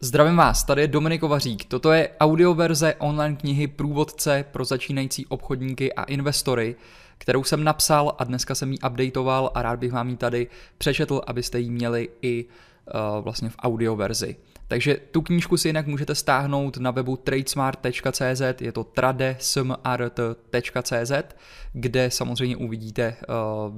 Zdravím vás, tady je Dominik Kovařík. Toto je audioverze online knihy Průvodce pro začínající obchodníky a investory, kterou jsem napsal a dneska jsem ji updateoval a rád bych vám ji tady přečetl, abyste ji měli i uh, vlastně v audioverzi. Takže tu knížku si jinak můžete stáhnout na webu tradesmart.cz, je to tradesmart.cz, kde samozřejmě uvidíte uh,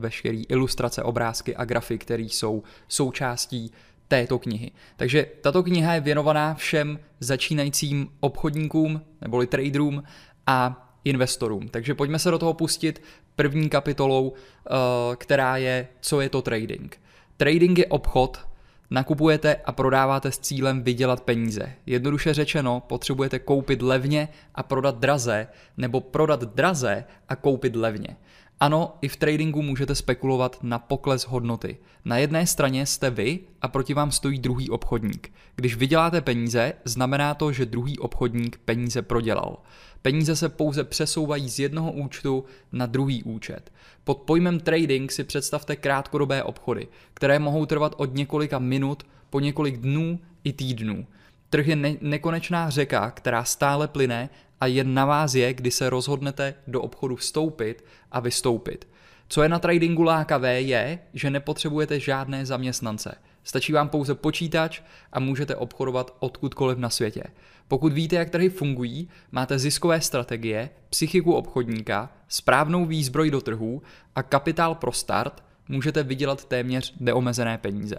veškeré ilustrace, obrázky a grafy, které jsou součástí této knihy. Takže tato kniha je věnovaná všem začínajícím obchodníkům neboli traderům a investorům. Takže pojďme se do toho pustit první kapitolou, eh, která je, co je to trading. Trading je obchod, nakupujete a prodáváte s cílem vydělat peníze. Jednoduše řečeno, potřebujete koupit levně a prodat draze, nebo prodat draze a koupit levně. Ano, i v tradingu můžete spekulovat na pokles hodnoty. Na jedné straně jste vy a proti vám stojí druhý obchodník. Když vyděláte peníze, znamená to, že druhý obchodník peníze prodělal. Peníze se pouze přesouvají z jednoho účtu na druhý účet. Pod pojmem trading si představte krátkodobé obchody, které mohou trvat od několika minut po několik dnů i týdnů. Trh je ne- nekonečná řeka, která stále plyne a jen na vás je, kdy se rozhodnete do obchodu vstoupit a vystoupit. Co je na tradingu lákavé je, že nepotřebujete žádné zaměstnance. Stačí vám pouze počítač a můžete obchodovat odkudkoliv na světě. Pokud víte, jak trhy fungují, máte ziskové strategie, psychiku obchodníka, správnou výzbroj do trhů a kapitál pro start, můžete vydělat téměř neomezené peníze.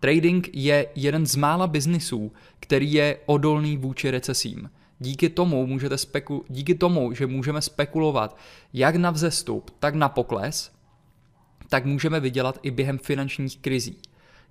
Trading je jeden z mála biznisů, který je odolný vůči recesím. Díky tomu, můžete speku, díky tomu, že můžeme spekulovat jak na vzestup, tak na pokles, tak můžeme vydělat i během finančních krizí.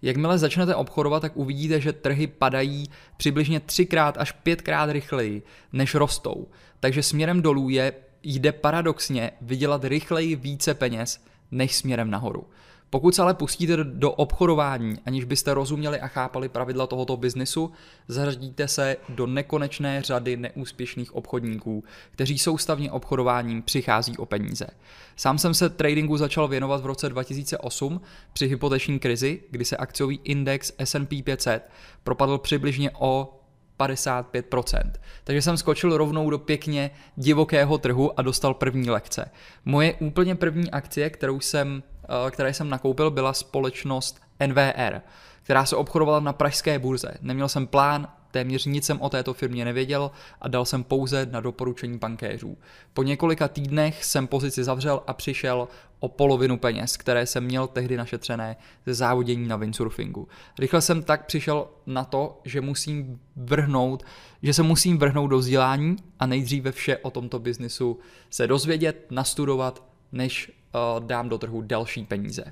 Jakmile začnete obchodovat, tak uvidíte, že trhy padají přibližně třikrát až pětkrát rychleji, než rostou. Takže směrem dolů je, jde paradoxně vydělat rychleji více peněz, než směrem nahoru. Pokud se ale pustíte do obchodování, aniž byste rozuměli a chápali pravidla tohoto biznisu, zařadíte se do nekonečné řady neúspěšných obchodníků, kteří soustavně obchodováním přichází o peníze. Sám jsem se tradingu začal věnovat v roce 2008 při hypoteční krizi, kdy se akciový index S&P 500 propadl přibližně o 55%. Takže jsem skočil rovnou do pěkně divokého trhu a dostal první lekce. Moje úplně první akcie, kterou jsem, které jsem nakoupil, byla společnost NVR, která se obchodovala na pražské burze. Neměl jsem plán, Téměř nic jsem o této firmě nevěděl a dal jsem pouze na doporučení bankéřů. Po několika týdnech jsem pozici zavřel a přišel o polovinu peněz, které jsem měl tehdy našetřené ze závodění na windsurfingu. Rychle jsem tak přišel na to, že musím vrhnout, že se musím vrhnout do vzdělání a nejdříve vše o tomto biznisu se dozvědět, nastudovat, než dám do trhu další peníze.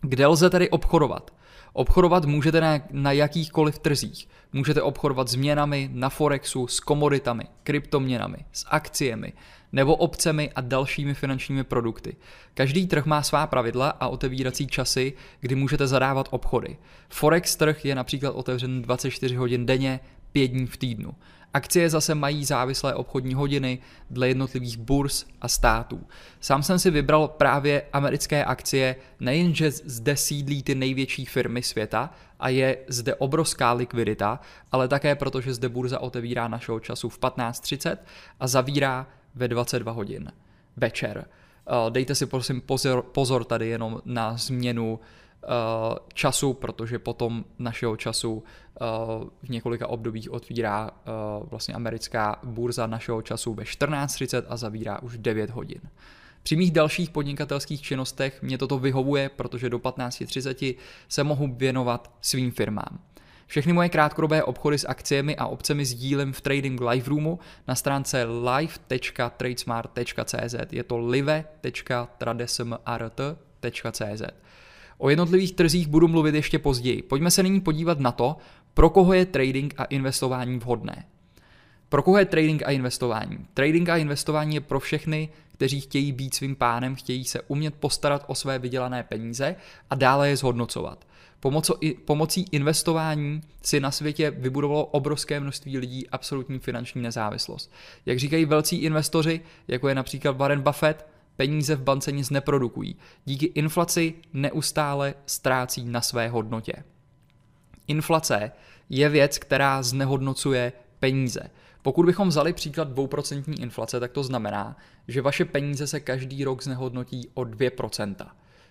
Kde lze tedy obchodovat? Obchodovat můžete na, na jakýchkoliv trzích. Můžete obchodovat s měnami, na Forexu, s komoditami, kryptoměnami, s akciemi nebo obcemi a dalšími finančními produkty. Každý trh má svá pravidla a otevírací časy, kdy můžete zadávat obchody. Forex trh je například otevřen 24 hodin denně, 5 dní v týdnu. Akcie zase mají závislé obchodní hodiny dle jednotlivých burz a států. Sám jsem si vybral právě americké akcie, nejenže zde sídlí ty největší firmy světa a je zde obrovská likvidita, ale také proto, že zde burza otevírá našeho času v 15.30 a zavírá ve 22 hodin večer. Eh, dejte si prosím pozor, pozor tady jenom na změnu času, protože potom našeho času eh, v několika obdobích otvírá eh, vlastně americká burza našeho času ve 14.30 a zavírá už 9 hodin. Při mých dalších podnikatelských činnostech mě toto vyhovuje, protože do 15.30 se mohu věnovat svým firmám. Všechny moje krátkodobé obchody s akciemi a obcemi sdílím v Trading Live Roomu na stránce live.tradesmart.cz. Je to live.tradesmart.cz. O jednotlivých trzích budu mluvit ještě později. Pojďme se nyní podívat na to, pro koho je trading a investování vhodné. Pro koho je trading a investování? Trading a investování je pro všechny, kteří chtějí být svým pánem, chtějí se umět postarat o své vydělané peníze a dále je zhodnocovat. pomocí investování si na světě vybudovalo obrovské množství lidí absolutní finanční nezávislost. Jak říkají velcí investoři, jako je například Warren Buffett, peníze v bance nic neprodukují. Díky inflaci neustále ztrácí na své hodnotě. Inflace je věc, která znehodnocuje peníze. Pokud bychom vzali příklad 2% inflace, tak to znamená, že vaše peníze se každý rok znehodnotí o 2%.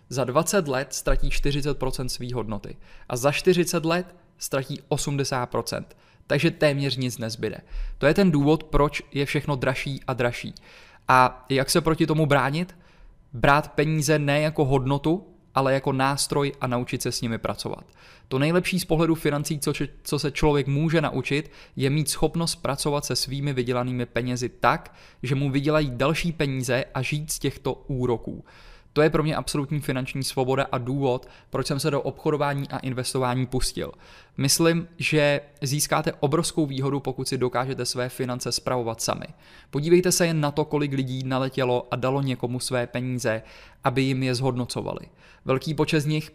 Za 20 let ztratí 40% své hodnoty a za 40 let ztratí 80%. Takže téměř nic nezbyde. To je ten důvod, proč je všechno dražší a dražší. A jak se proti tomu bránit? Brát peníze ne jako hodnotu, ale jako nástroj a naučit se s nimi pracovat. To nejlepší z pohledu financí, co, co se člověk může naučit, je mít schopnost pracovat se svými vydělanými penězi tak, že mu vydělají další peníze a žít z těchto úroků. To je pro mě absolutní finanční svoboda a důvod, proč jsem se do obchodování a investování pustil. Myslím, že získáte obrovskou výhodu, pokud si dokážete své finance spravovat sami. Podívejte se jen na to, kolik lidí naletělo a dalo někomu své peníze, aby jim je zhodnocovali. Velký počet z nich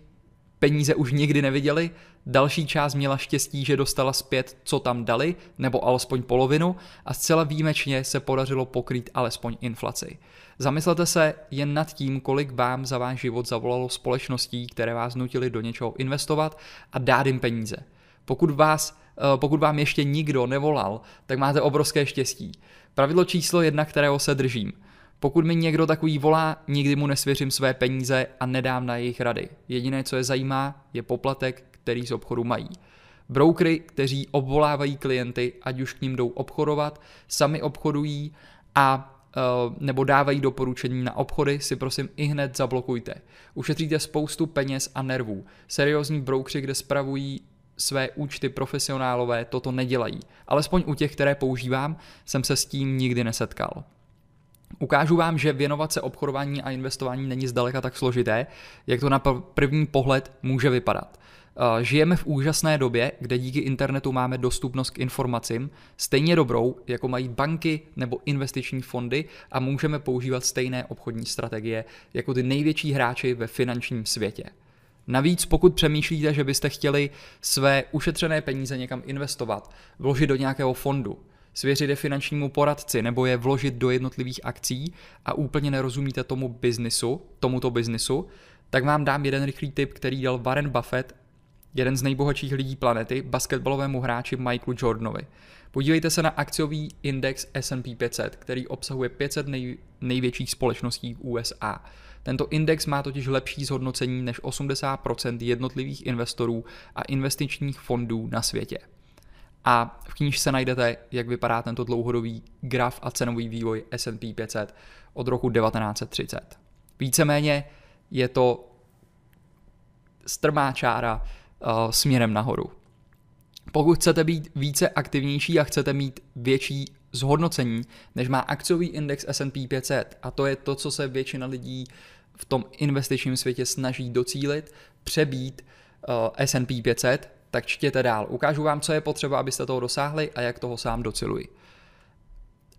peníze už nikdy neviděli, další část měla štěstí, že dostala zpět, co tam dali, nebo alespoň polovinu a zcela výjimečně se podařilo pokrýt alespoň inflaci. Zamyslete se jen nad tím, kolik vám za váš život zavolalo společností, které vás nutili do něčeho investovat a dát jim peníze. Pokud, vás, eh, pokud vám ještě nikdo nevolal, tak máte obrovské štěstí. Pravidlo číslo jedna, kterého se držím. Pokud mi někdo takový volá, nikdy mu nesvěřím své peníze a nedám na jejich rady. Jediné, co je zajímá, je poplatek, který z obchodu mají. Broukry, kteří obvolávají klienty, ať už k ním jdou obchodovat, sami obchodují a Eh, nebo dávají doporučení na obchody, si prosím i hned zablokujte. Ušetříte spoustu peněz a nervů. Seriózní broukři, kde spravují své účty profesionálové, toto nedělají. Alespoň u těch, které používám, jsem se s tím nikdy nesetkal. Ukážu vám, že věnovat se obchodování a investování není zdaleka tak složité, jak to na první pohled může vypadat. Eh, žijeme v úžasné době, kde díky internetu máme dostupnost k informacím, stejně dobrou, jako mají banky nebo investiční fondy a můžeme používat stejné obchodní strategie jako ty největší hráči ve finančním světě. Navíc pokud přemýšlíte, že byste chtěli své ušetřené peníze někam investovat, vložit do nějakého fondu, svěřit je finančnímu poradci nebo je vložit do jednotlivých akcí a úplně nerozumíte tomu biznisu, tomuto biznisu, tak vám dám jeden rychlý tip, který dal Warren Buffett jeden z nejbohatších lidí planety, basketbalovému hráči Michaelu Jordanovi. Podívejte se na akciový index S&P 500, který obsahuje 500 nej, největších společností v USA. Tento index má totiž lepší zhodnocení než 80% jednotlivých investorů a investičních fondů na světě. A v knížce najdete, jak vypadá tento dlouhodobý graf a cenový vývoj S&P 500 od roku 1930. Víceméně je to strmá čára uh, směrem nahoru. Pokud chcete být více aktivnější a chcete mít větší zhodnocení, než má akciový index S&P 500, a to je to, co se většina lidí v tom investičním světě snaží docílit, přebít uh, S&P 500, tak čtěte dál. Ukážu vám, co je potřeba, abyste toho dosáhli a jak toho sám dociluji.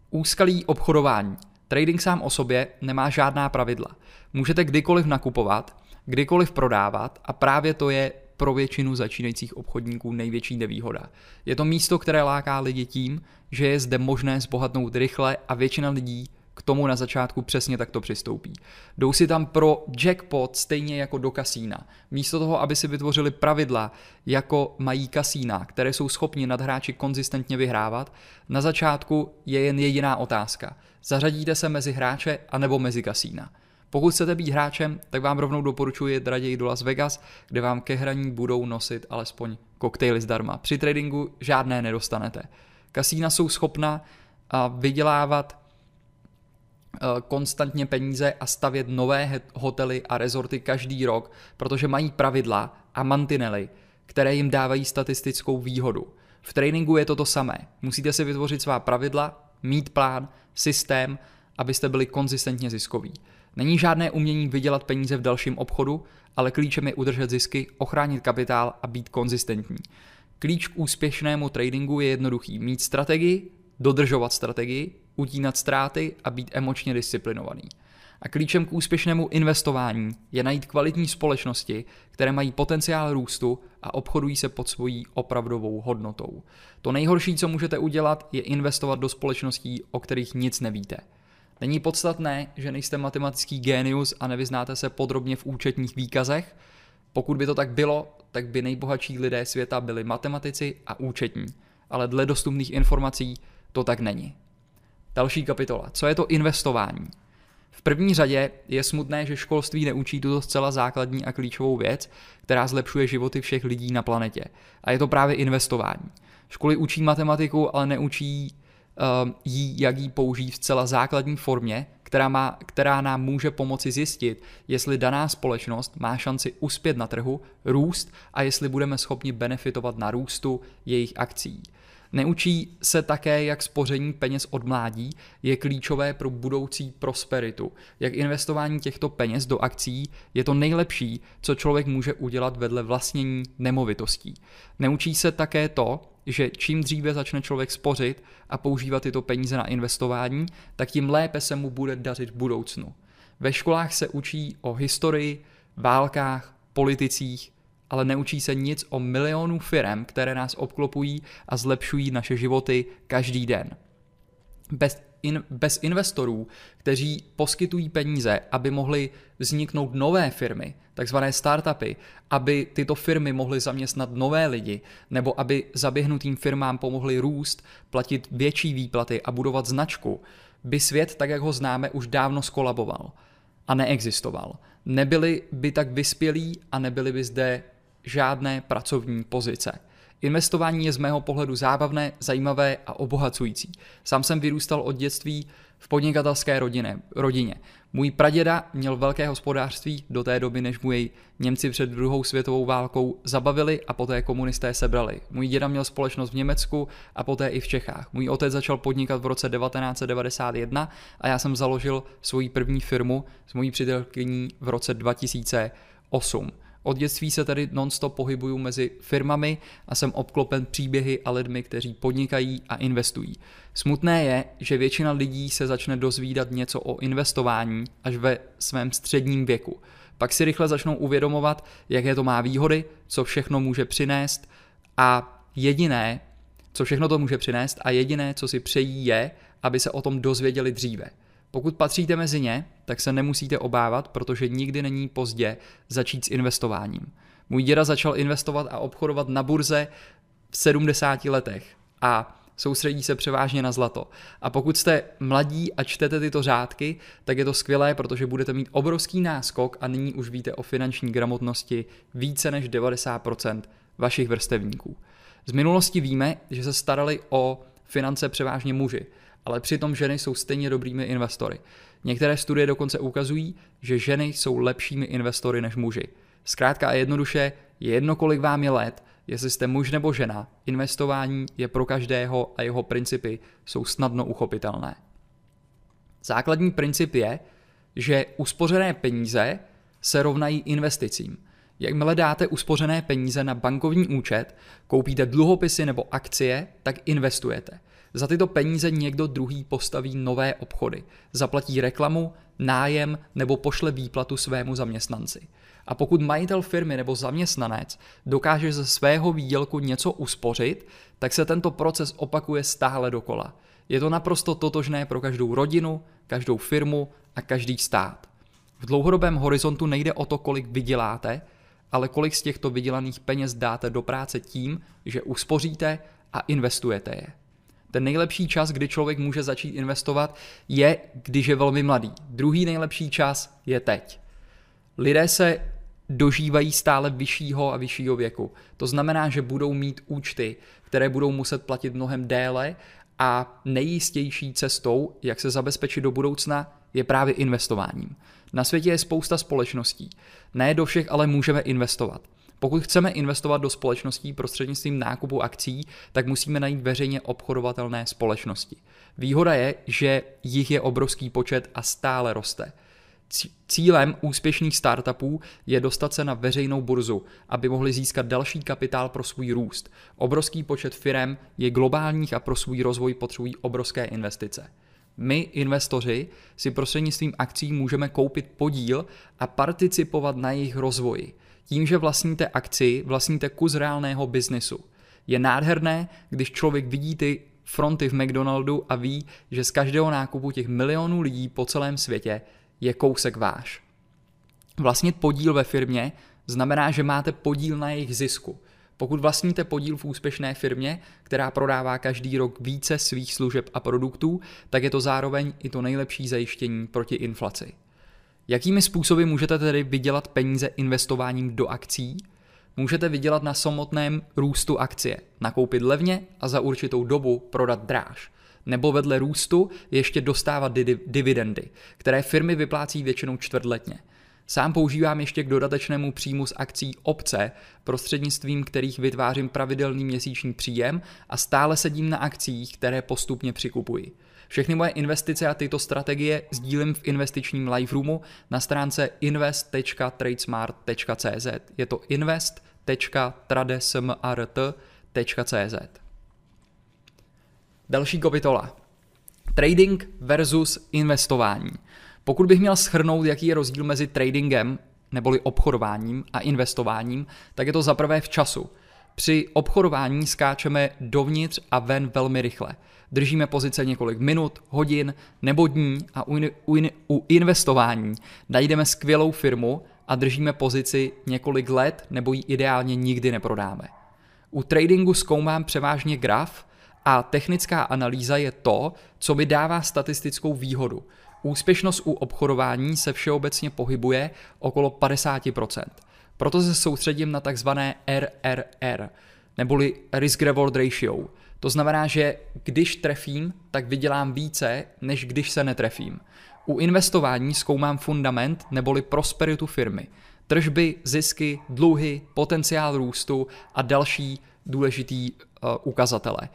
Úskalí obchodování. Trading sám o sobě nemá žádná pravidla. Můžete kdykoliv nakupovat, kdykoliv prodávat a právě to je pro většinu začínajících obchodníků největší nevýhoda. Je to místo, které láká lidi tím, že je zde možné zbohatnout rychle a většina lidí k tomu na začátku přesně takto přistoupí. Jdou si tam pro jackpot stejně jako do kasína. Místo toho, aby si vytvořili pravidla, jako mají kasína, které jsou schopni nad hráči konzistentně vyhrávat, na začátku je jen jediná otázka. Zařadíte se mezi hráče anebo mezi kasína. Pokud chcete být hráčem, tak vám rovnou doporučuji jet raději do Las Vegas, kde vám ke hraní budou nosit alespoň koktejly zdarma. Při tradingu žádné nedostanete. Kasína jsou schopna vydělávat konstantně peníze a stavět nové hotely a rezorty každý rok, protože mají pravidla a mantinely, které jim dávají statistickou výhodu. V tréninku je to to samé. Musíte si vytvořit svá pravidla, mít plán, systém, abyste byli konzistentně ziskoví. Není žádné umění vydělat peníze v dalším obchodu, ale klíčem je udržet zisky, ochránit kapitál a být konzistentní. Klíč k úspěšnému tradingu je jednoduchý. Mít strategii, dodržovat strategii, utínat ztráty a být emočně disciplinovaný. A klíčem k úspěšnému investování je najít kvalitní společnosti, které mají potenciál růstu a obchodují se pod svojí opravdovou hodnotou. To nejhorší, co můžete udělat, je investovat do společností, o kterých nic nevíte. Není podstatné, že nejste matematický génius a nevyznáte se podrobně v účetních výkazech, Pokud by to tak bylo, tak by nejbohatší lidé světa byli matematici a účetní. Ale dle dostupných informací to tak není. Další kapitola. Co je to investování? V první řadě je smutné, že školství neučí tuto zcela základní a klíčovou věc, která zlepšuje životy všech lidí na planetě. A je to právě investování. Školy učí matematiku, ale neučí uh, jí, jak ji použít v celá základní formě, která, má, která nám může pomoci zjistit, jestli daná společnost má šanci uspět na trhu, růst a jestli budeme schopni benefitovat na růstu jejich akcí. Neučí se také, jak spoření peněz od mládí je klíčové pro budoucí prosperitu. Jak investování těchto peněz do akcí je to nejlepší, co člověk může udělat vedle vlastnění nemovitostí. Neučí se také to, že čím dříve začne člověk spořit a používat tyto peníze na investování, tak tím lépe se mu bude dařit v budoucnu. Ve školách se učí o historii, válkách, politicích, ale neučí se nic o milionu firem, které nás obklopují a zlepšují naše životy každý den. Bez, in, bez investorů, kteří poskytují peníze, aby mohly vzniknout nové firmy, takzvané startupy, aby tyto firmy mohly zaměstnat nové lidi, nebo aby zaběhnutým firmám pomohly růst, platit větší výplaty a budovat značku, by svět, tak jak ho známe, už dávno skolaboval a neexistoval. Nebyli by tak vyspělí a nebyly by zde žádné pracovní pozice. Investování je z mého pohledu zábavné, zajímavé a obohacující. Sám jsem vyrůstal od dětství v podnikatelské rodině. rodině. Můj praděda měl velké hospodářství do té doby, než mu jej Němci před druhou světovou válkou zabavili a poté komunisté sebrali. Můj děda měl společnost v Německu a poté i v Čechách. Můj otec začal podnikat v roce 1991 a já jsem založil svoji první firmu s mojí přítelkyní v roce 2008. Od dětství se tedy nonstop pohybuju mezi firmami a jsem obklopen příběhy a lidmi, kteří podnikají a investují. Smutné je, že většina lidí se začne dozvídat něco o investování až ve svém středním věku. Pak si rychle začnou uvědomovat, jaké to má výhody, co všechno může přinést a jediné, co všechno to může přinést a jediné, co si přejí je, aby se o tom dozvěděli dříve. Pokud patříte mezi ně, tak se nemusíte obávat, protože nikdy není pozdě začít s investováním. Můj děda začal investovat a obchodovat na burze v 70 letech a soustředí se převážně na zlato. A pokud jste mladí a čtete tyto řádky, tak je to skvělé, protože budete mít obrovský náskok a nyní už víte o finanční gramotnosti více než 90% vašich vrstevníků. Z minulosti víme, že se starali o finance převážně muži ale přitom ženy jsou stejně dobrými investory. Některé studie dokonce ukazují, že ženy jsou lepšími investory než muži. Zkrátka a jednoduše, je jedno, kolik vám je let, jestli jste muž nebo žena, investování je pro každého a jeho principy jsou snadno uchopitelné. Základní princip je, že uspořené peníze se rovnají investicím. Jakmile dáte uspořené peníze na bankovní účet, koupíte dluhopisy nebo akcie, tak investujete – za tyto peníze někdo druhý postaví nové obchody, zaplatí reklamu, nájem nebo pošle výplatu svému zaměstnanci. A pokud majitel firmy nebo zaměstnanec dokáže ze svého výdělku něco uspořit, tak se tento proces opakuje stále dokola. Je to naprosto totožné pro každou rodinu, každou firmu a každý stát. V dlouhodobém horizontu nejde o to, kolik vyděláte, ale kolik z těchto vydělaných peněz dáte do práce tím, že uspoříte a investujete je. Ten nejlepší čas, kdy člověk může začít investovat, je, když je velmi mladý. Druhý nejlepší čas je teď. Lidé se dožívají stále vyššího a vyššího věku. To znamená, že budou mít účty, které budou muset platit mnohem déle a nejistější cestou, jak se zabezpečit do budoucna, je právě investováním. Na světě je spousta společností. Ne do všech ale můžeme investovat. Pokud chceme investovat do společností prostřednictvím nákupu akcí, tak musíme najít veřejně obchodovatelné společnosti. Výhoda je, že jich je obrovský počet a stále roste. Cílem úspěšných startupů je dostat se na veřejnou burzu, aby mohli získat další kapitál pro svůj růst. Obrovský počet firm je globálních a pro svůj rozvoj potřebují obrovské investice. My, investoři, si prostřednictvím akcí můžeme koupit podíl a participovat na jejich rozvoji. Tím, že vlastníte akci, vlastníte kus reálného biznesu. Je nádherné, když člověk vidí ty fronty v McDonaldu a ví, že z každého nákupu těch milionů lidí po celém světě je kousek váš. Vlastnit podíl ve firmě znamená, že máte podíl na jejich zisku. Pokud vlastníte podíl v úspěšné firmě, která prodává každý rok více svých služeb a produktů, tak je to zároveň i to nejlepší zajištění proti inflaci. Jakými způsoby můžete tedy vydělat peníze investováním do akcí? Můžete vydělat na samotném růstu akcie, nakoupit levně a za určitou dobu prodat dráž. Nebo vedle růstu ještě dostávat dividendy, které firmy vyplácí většinou čtvrtletně. Sám používám ještě k dodatečnému příjmu z akcí obce, prostřednictvím kterých vytvářím pravidelný měsíční příjem a stále sedím na akcích, které postupně přikupuji. Všechny moje investice a tyto strategie sdílím v investičním live roomu na stránce invest.tradesmart.cz. Je to invest.tradesmart.cz. Další kapitola. Trading versus investování. Pokud bych měl schrnout, jaký je rozdíl mezi tradingem, neboli obchodováním a investováním, tak je to zaprvé v času. Při obchodování skáčeme dovnitř a ven velmi rychle. Držíme pozice několik minut, hodin nebo dní a u, u, u investování najdeme skvělou firmu a držíme pozici několik let nebo ji ideálně nikdy neprodáme. U tradingu zkoumám převážně graf a technická analýza je to, co mi dává statistickou výhodu. Úspěšnost u obchodování se všeobecně pohybuje okolo 50%. Proto se soustředím na takzvané RRR, neboli Risk Reward Ratio. To znamená, že když trefím, tak vydělám více, než když se netrefím. U investování zkoumám fundament neboli prosperitu firmy, tržby, zisky, dluhy, potenciál růstu a další důležitý uh, ukazatele.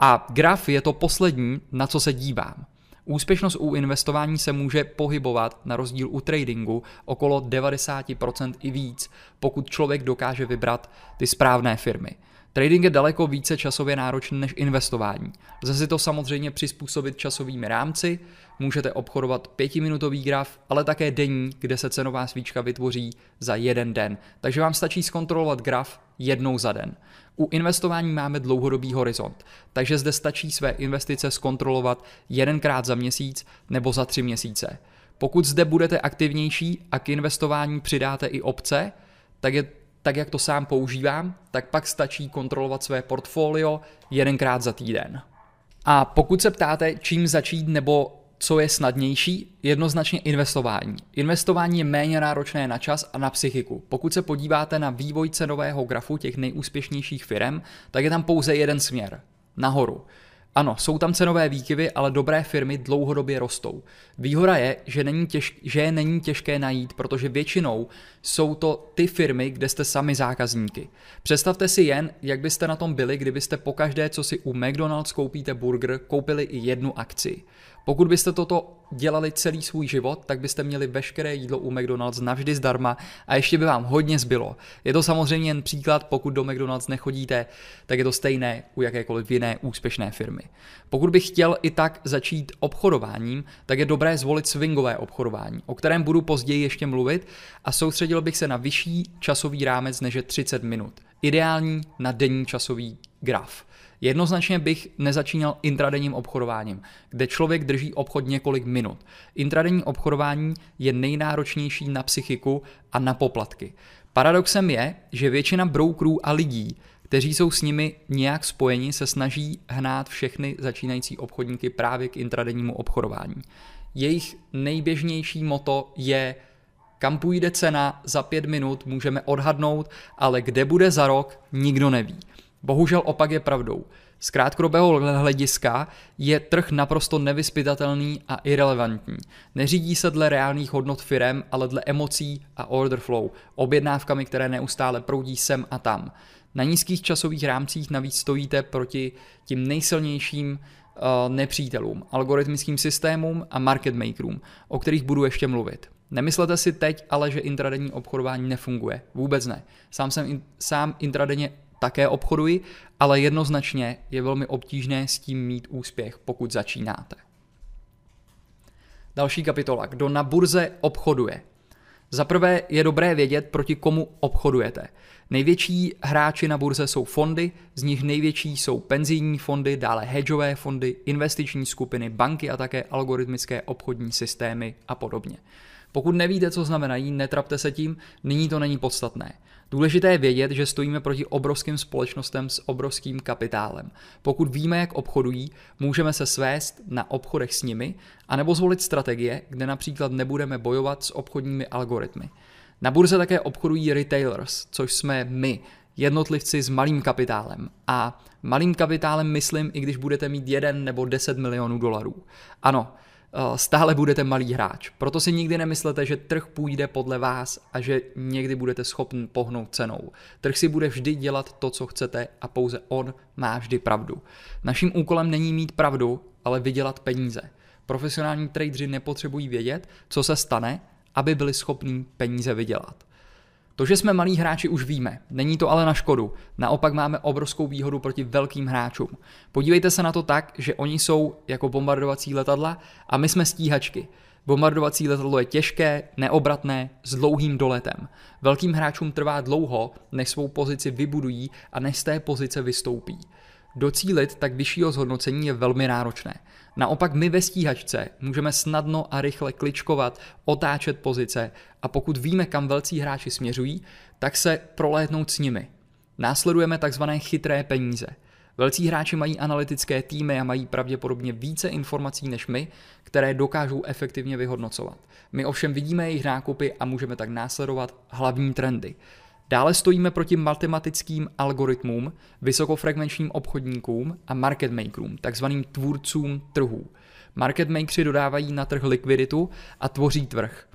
A graf je to poslední, na co se dívám. Úspěšnost u investování se může pohybovat na rozdíl u tradingu okolo 90% i víc, pokud člověk dokáže vybrat ty správné firmy. Trading je daleko více časově náročný než investování. Lze si to samozřejmě přizpůsobit časovými rámci, můžete obchodovat pětiminutový graf, ale také denní, kde se cenová svíčka vytvoří za jeden den. Takže vám stačí zkontrolovat graf jednou za den. U investování máme dlouhodobý horizont, takže zde stačí své investice zkontrolovat jedenkrát za měsíc nebo za tři měsíce. Pokud zde budete aktivnější a k investování přidáte i obce, tak je tak jak to sám používám, tak pak stačí kontrolovat své portfolio jedenkrát za týden. A pokud se ptáte, čím začít nebo co je snadnější, jednoznačně investování. Investování je méně náročné na čas a na psychiku. Pokud se podíváte na vývoj cenového grafu těch nejúspěšnějších firm, tak je tam pouze jeden směr, nahoru. Ano, jsou tam cenové výkyvy, ale dobré firmy dlouhodobě rostou. Výhoda je, že, není těž, že je není těžké najít, protože většinou jsou to ty firmy, kde jste sami zákazníky. Představte si jen, jak byste na tom byli, kdybyste pokaždé, co si u McDonald's koupíte burger, koupili i jednu akci. Pokud byste toto dělali celý svůj život, tak byste měli veškeré jídlo u McDonald's navždy zdarma a ještě by vám hodně zbylo. Je to samozřejmě jen příklad, pokud do McDonald's nechodíte, tak je to stejné u jakékoliv jiné úspěšné firmy. Pokud bych chtěl i tak začít obchodováním, tak je dobré zvolit swingové obchodování, o kterém budu později ještě mluvit a soustředil bych se na vyšší časový rámec než je 30 minut. Ideální na denní časový graf. Jednoznačně bych nezačínal intradenním obchodováním, kde člověk drží obchod několik minut. Intradenní obchodování je nejnáročnější na psychiku a na poplatky. Paradoxem je, že většina brokerů a lidí, kteří jsou s nimi nějak spojeni, se snaží hnát všechny začínající obchodníky právě k intradennímu obchodování. Jejich nejběžnější moto je kam půjde cena za pět minut, můžeme odhadnout, ale kde bude za rok, nikdo neví. Bohužel opak je pravdou. Z krátkodobého hlediska je trh naprosto nevyspytatelný a irrelevantní. Neřídí se dle reálných hodnot firem, ale dle emocí a order flow, objednávkami, které neustále proudí sem a tam. Na nízkých časových rámcích navíc stojíte proti tím nejsilnějším uh, nepřítelům, algoritmickým systémům a market makerům, o kterých budu ještě mluvit. Nemyslete si teď ale, že intradenní obchodování nefunguje. Vůbec ne. Sám jsem in, sám intradenně také obchoduji, ale jednoznačně je velmi obtížné s tím mít úspěch, pokud začínáte. Další kapitola. Kdo na burze obchoduje? Za prvé je dobré vědět, proti komu obchodujete. Největší hráči na burze jsou fondy, z nich největší jsou penzijní fondy, dále hedžové fondy, investiční skupiny, banky a také algoritmické obchodní systémy a podobně. Pokud nevíte, co znamenají, netrapte se tím, nyní to není podstatné. Důležité je vědět, že stojíme proti obrovským společnostem s obrovským kapitálem. Pokud víme, jak obchodují, můžeme se svést na obchodech s nimi, anebo zvolit strategie, kde například nebudeme bojovat s obchodními algoritmy. Na burze také obchodují retailers, což jsme my, jednotlivci s malým kapitálem. A malým kapitálem myslím, i když budete mít 1 nebo 10 milionů dolarů. Ano, stále budete malý hráč. Proto si nikdy nemyslete, že trh půjde podle vás a že někdy budete schopni pohnout cenou. Trh si bude vždy dělat to, co chcete a pouze on má vždy pravdu. Naším úkolem není mít pravdu, ale vydělat peníze. Profesionální tradeři nepotřebují vědět, co se stane, aby byli schopní peníze vydělat. To, že jsme malí hráči, už víme. Není to ale na škodu. Naopak máme obrovskou výhodu proti velkým hráčům. Podívejte se na to tak, že oni jsou jako bombardovací letadla a my jsme stíhačky. Bombardovací letadlo je těžké, neobratné, s dlouhým doletem. Velkým hráčům trvá dlouho, než svou pozici vybudují a než z té pozice vystoupí. Docílit tak vyššího zhodnocení je velmi náročné. Naopak my ve stíhačce můžeme snadno a rychle kličkovat, otáčet pozice a pokud víme, kam velcí hráči směřují, tak se prolétnout s nimi. Následujeme takzvané chytré peníze. Velcí hráči mají analytické týmy a mají pravděpodobně více informací než my, které dokážou efektivně vyhodnocovat. My ovšem vidíme jejich nákupy a můžeme tak následovat hlavní trendy. Dále stojíme proti matematickým algoritmům, vysokofrekvenčním obchodníkům a market makerům, takzvaným tvůrcům trhů. Market makeri dodávají na trh likviditu a tvoří trh.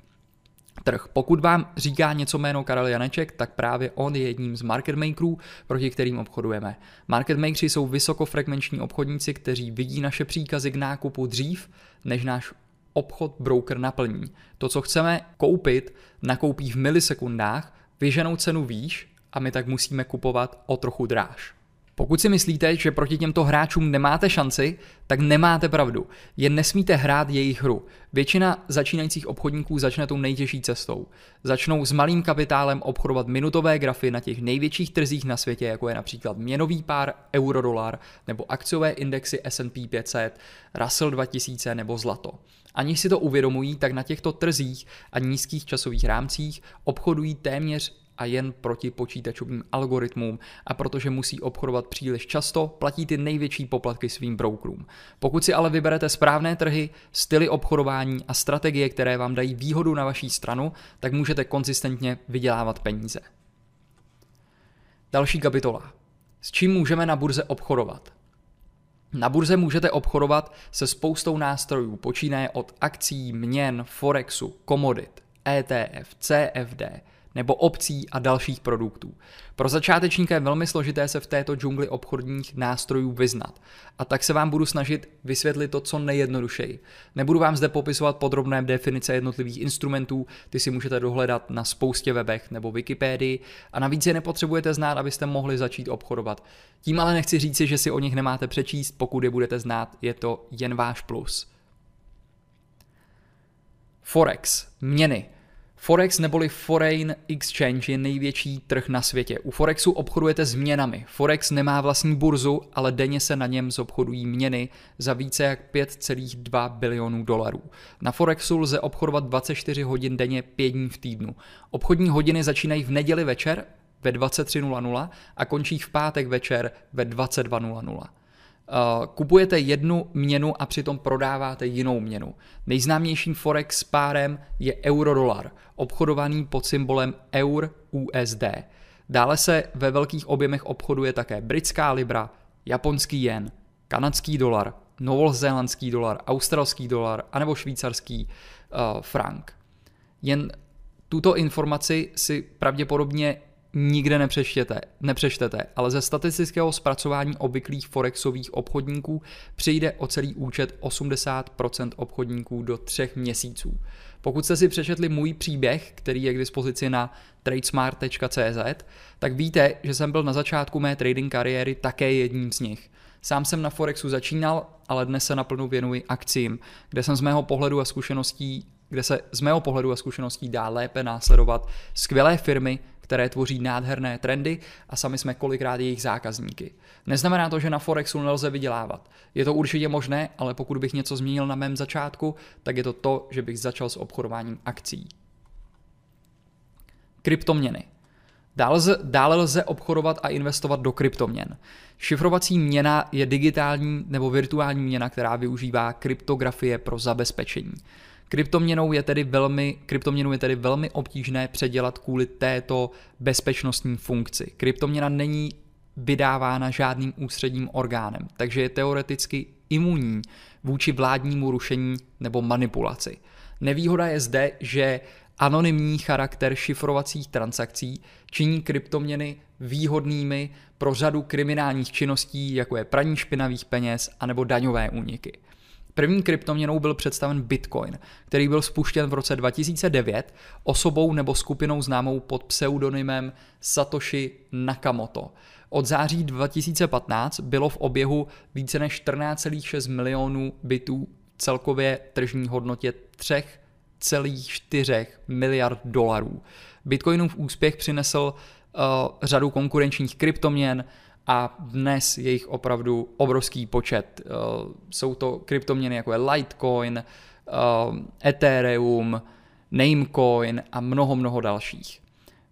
Trh. Pokud vám říká něco jméno Karel Janeček, tak právě on je jedním z market makerů, proti kterým obchodujeme. Market makeri jsou vysokofrekvenční obchodníci, kteří vidí naše příkazy k nákupu dřív, než náš obchod broker naplní. To, co chceme koupit, nakoupí v milisekundách vyženou cenu výš a my tak musíme kupovat o trochu dráž. Pokud si myslíte, že proti těmto hráčům nemáte šanci, tak nemáte pravdu. Jen nesmíte hrát jejich hru. Většina začínajících obchodníků začne tou nejtěžší cestou. Začnou s malým kapitálem obchodovat minutové grafy na těch největších trzích na světě, jako je například měnový pár, euro-dolar nebo akciové indexy S&P 500, Russell 2000 nebo zlato. Aniž si to uvědomují, tak na těchto trzích a nízkých časových rámcích obchodují téměř a jen proti počítačovým algoritmům a protože musí obchodovat příliš často, platí ty největší poplatky svým brokerům. Pokud si ale vyberete správné trhy, styly obchodování a strategie, které vám dají výhodu na vaší stranu, tak můžete konzistentně vydělávat peníze. Další kapitola. S čím můžeme na burze obchodovat? Na burze můžete obchodovat se spoustou nástrojů, počínaje od akcí, měn, forexu, komodit, ETF, CFD, nebo obcí a dalších produktů. Pro začátečníka je velmi složité se v této džungli obchodních nástrojů vyznat. A tak se vám budu snažit vysvětlit to co nejjednodušeji. Nebudu vám zde popisovat podrobné definice jednotlivých instrumentů, ty si můžete dohledat na spoustě webech nebo Wikipedii a navíc je nepotřebujete znát, abyste mohli začít obchodovat. Tím ale nechci říci, že si o nich nemáte přečíst, pokud je budete znát, je to jen váš plus. Forex, měny. Forex neboli Foreign Exchange je největší trh na světě. U Forexu obchodujete s měnami. Forex nemá vlastní burzu, ale denně se na něm zobchodují měny za více jak 5,2 bilionů dolarů. Na Forexu lze obchodovat 24 hodin denně 5 dní v týdnu. Obchodní hodiny začínají v neděli večer ve 23.00 a končí v pátek večer ve 22.00. Uh, kupujete jednu měnu a přitom prodáváte jinou měnu. Nejznámějším forex párem je euro-dolar, obchodovaný pod symbolem EUR USD. Dále se ve velkých objemech obchoduje také britská libra, japonský jen, kanadský dolar, novozélandský dolar, australský dolar anebo švýcarský uh, frank. Jen tuto informaci si pravděpodobně nikde nepřečtěte, nepřečtete, ale ze statistického zpracování obvyklých forexových obchodníků přijde o celý účet 80% obchodníků do třech měsíců. Pokud jste si přečetli můj příběh, který je k dispozici na tradesmart.cz, tak víte, že jsem byl na začátku mé trading kariéry také jedním z nich. Sám jsem na Forexu začínal, ale dnes se naplno věnuji akcím, kde jsem z mého pohledu a zkušeností kde se z mého pohledu a zkušeností dá lépe následovat skvělé firmy, které tvoří nádherné trendy a sami jsme kolikrát jejich zákazníky. Neznamená to, že na Forexu nelze vydělávat. Je to určitě možné, ale pokud bych něco zmínil na mém začátku, tak je to to, že bych začal s obchodováním akcí. Kryptoměny. Dále lze, dále lze obchodovat a investovat do kryptoměn. Šifrovací měna je digitální nebo virtuální měna, která využívá kryptografie pro zabezpečení. Kryptoměnou je tedy velmi, kryptoměnu je tedy velmi obtížné předělat kvůli této bezpečnostní funkci. Kryptoměna není vydávána žádným ústředním orgánem, takže je teoreticky imunní vůči vládnímu rušení nebo manipulaci. Nevýhoda je zde, že anonymní charakter šifrovacích transakcí činí kryptoměny výhodnými pro řadu kriminálních činností, jako je praní špinavých peněz anebo daňové úniky. První kryptoměnou byl představen Bitcoin, který byl spuštěn v roce 2009 osobou nebo skupinou známou pod pseudonymem Satoshi Nakamoto. Od září 2015 bylo v oběhu více než 14,6 milionů bitů celkově tržní hodnotě 3,4 miliard dolarů. Bitcoinův úspěch přinesl uh, řadu konkurenčních kryptoměn, a dnes je jich opravdu obrovský počet. Eh, jsou to kryptoměny jako je Litecoin, eh, Ethereum, Namecoin a mnoho, mnoho dalších.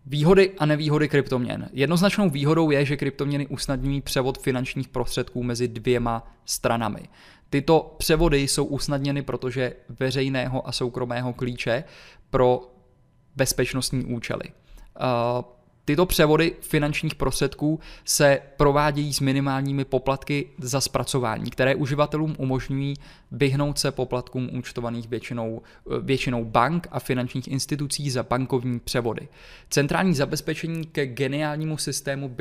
Výhody a nevýhody kryptoměn. Jednoznačnou výhodou je, že kryptoměny usnadňují převod finančních prostředků mezi dvěma stranami. Tyto převody jsou usnadněny, protože veřejného a soukromého klíče pro bezpečnostní účely. Tyto převody finančních prostředků se provádějí s minimálními poplatky za zpracování, které uživatelům umožňují vyhnout se poplatkům účtovaných většinou, většinou bank a finančních institucí za bankovní převody. Centrální zabezpečení ke geniálnímu systému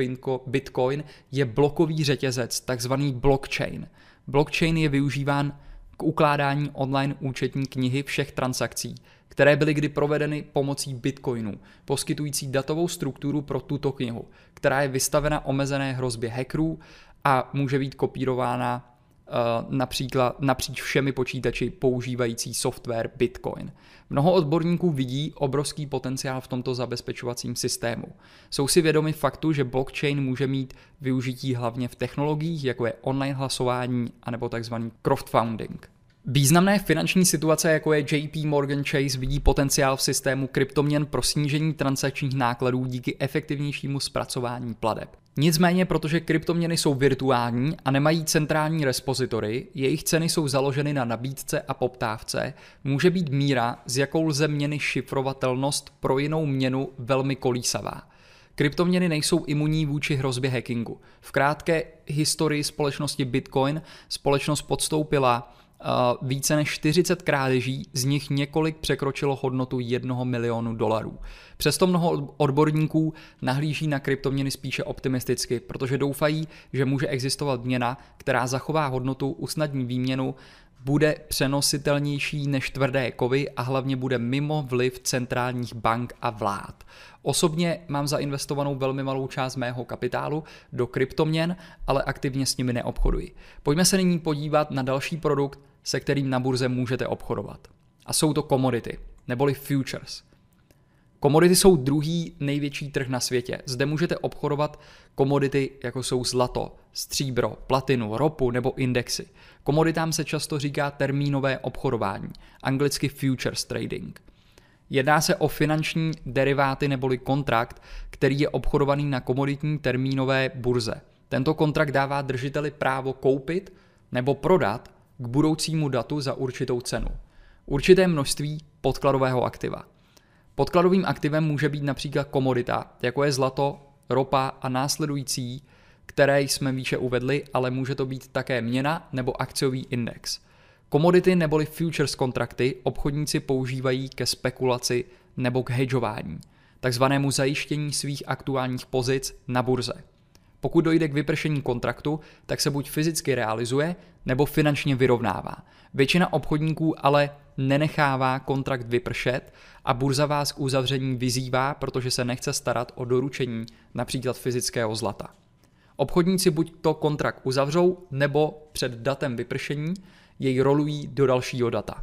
Bitcoin je blokový řetězec, takzvaný blockchain. Blockchain je využíván k ukládání online účetní knihy všech transakcí, které byly kdy provedeny pomocí bitcoinů, poskytující datovou strukturu pro tuto knihu, která je vystavena omezené hrozbě hackerů a může být kopírována například napříč všemi počítači používající software Bitcoin. Mnoho odborníků vidí obrovský potenciál v tomto zabezpečovacím systému. Jsou si vědomi faktu, že blockchain může mít využití hlavně v technologiích, jako je online hlasování anebo tzv. crowdfunding. Významné finanční situace, jako je JP Morgan Chase, vidí potenciál v systému kryptoměn pro snížení transakčních nákladů díky efektivnějšímu zpracování pladeb. Nicméně, protože kryptoměny jsou virtuální a nemají centrální respozitory, jejich ceny jsou založeny na nabídce a poptávce, může být míra, s jakou lze měny šifrovatelnost pro jinou měnu velmi kolísavá. Kryptoměny nejsou imunní vůči hrozbě hackingu. V krátké historii společnosti Bitcoin společnost podstoupila více než 40 krádeží, z nich několik překročilo hodnotu 1 milionu dolarů. Přesto mnoho odborníků nahlíží na kryptoměny spíše optimisticky, protože doufají, že může existovat měna, která zachová hodnotu, usnadní výměnu, bude přenositelnější než tvrdé kovy a hlavně bude mimo vliv centrálních bank a vlád. Osobně mám zainvestovanou velmi malou část mého kapitálu do kryptoměn, ale aktivně s nimi neobchoduji. Pojďme se nyní podívat na další produkt, se kterým na burze můžete obchodovat. A jsou to komodity, neboli futures. Komodity jsou druhý největší trh na světě. Zde můžete obchodovat komodity, jako jsou zlato, stříbro, platinu, ropu nebo indexy. Komoditám se často říká termínové obchodování, anglicky futures trading. Jedná se o finanční deriváty neboli kontrakt, který je obchodovaný na komoditní termínové burze. Tento kontrakt dává držiteli právo koupit nebo prodat k budoucímu datu za určitou cenu. Určité množství podkladového aktiva. Podkladovým aktivem může být například komodita, jako je zlato, ropa a následující, které jsme výše uvedli, ale může to být také měna nebo akciový index. Komodity neboli futures kontrakty obchodníci používají ke spekulaci nebo k hedžování, takzvanému zajištění svých aktuálních pozic na burze. Pokud dojde k vypršení kontraktu, tak se buď fyzicky realizuje, nebo finančně vyrovnává. Většina obchodníků ale nenechává kontrakt vypršet a burza vás k uzavření vyzývá, protože se nechce starat o doručení například fyzického zlata. Obchodníci buď to kontrakt uzavřou, nebo před datem vypršení jej rolují do dalšího data.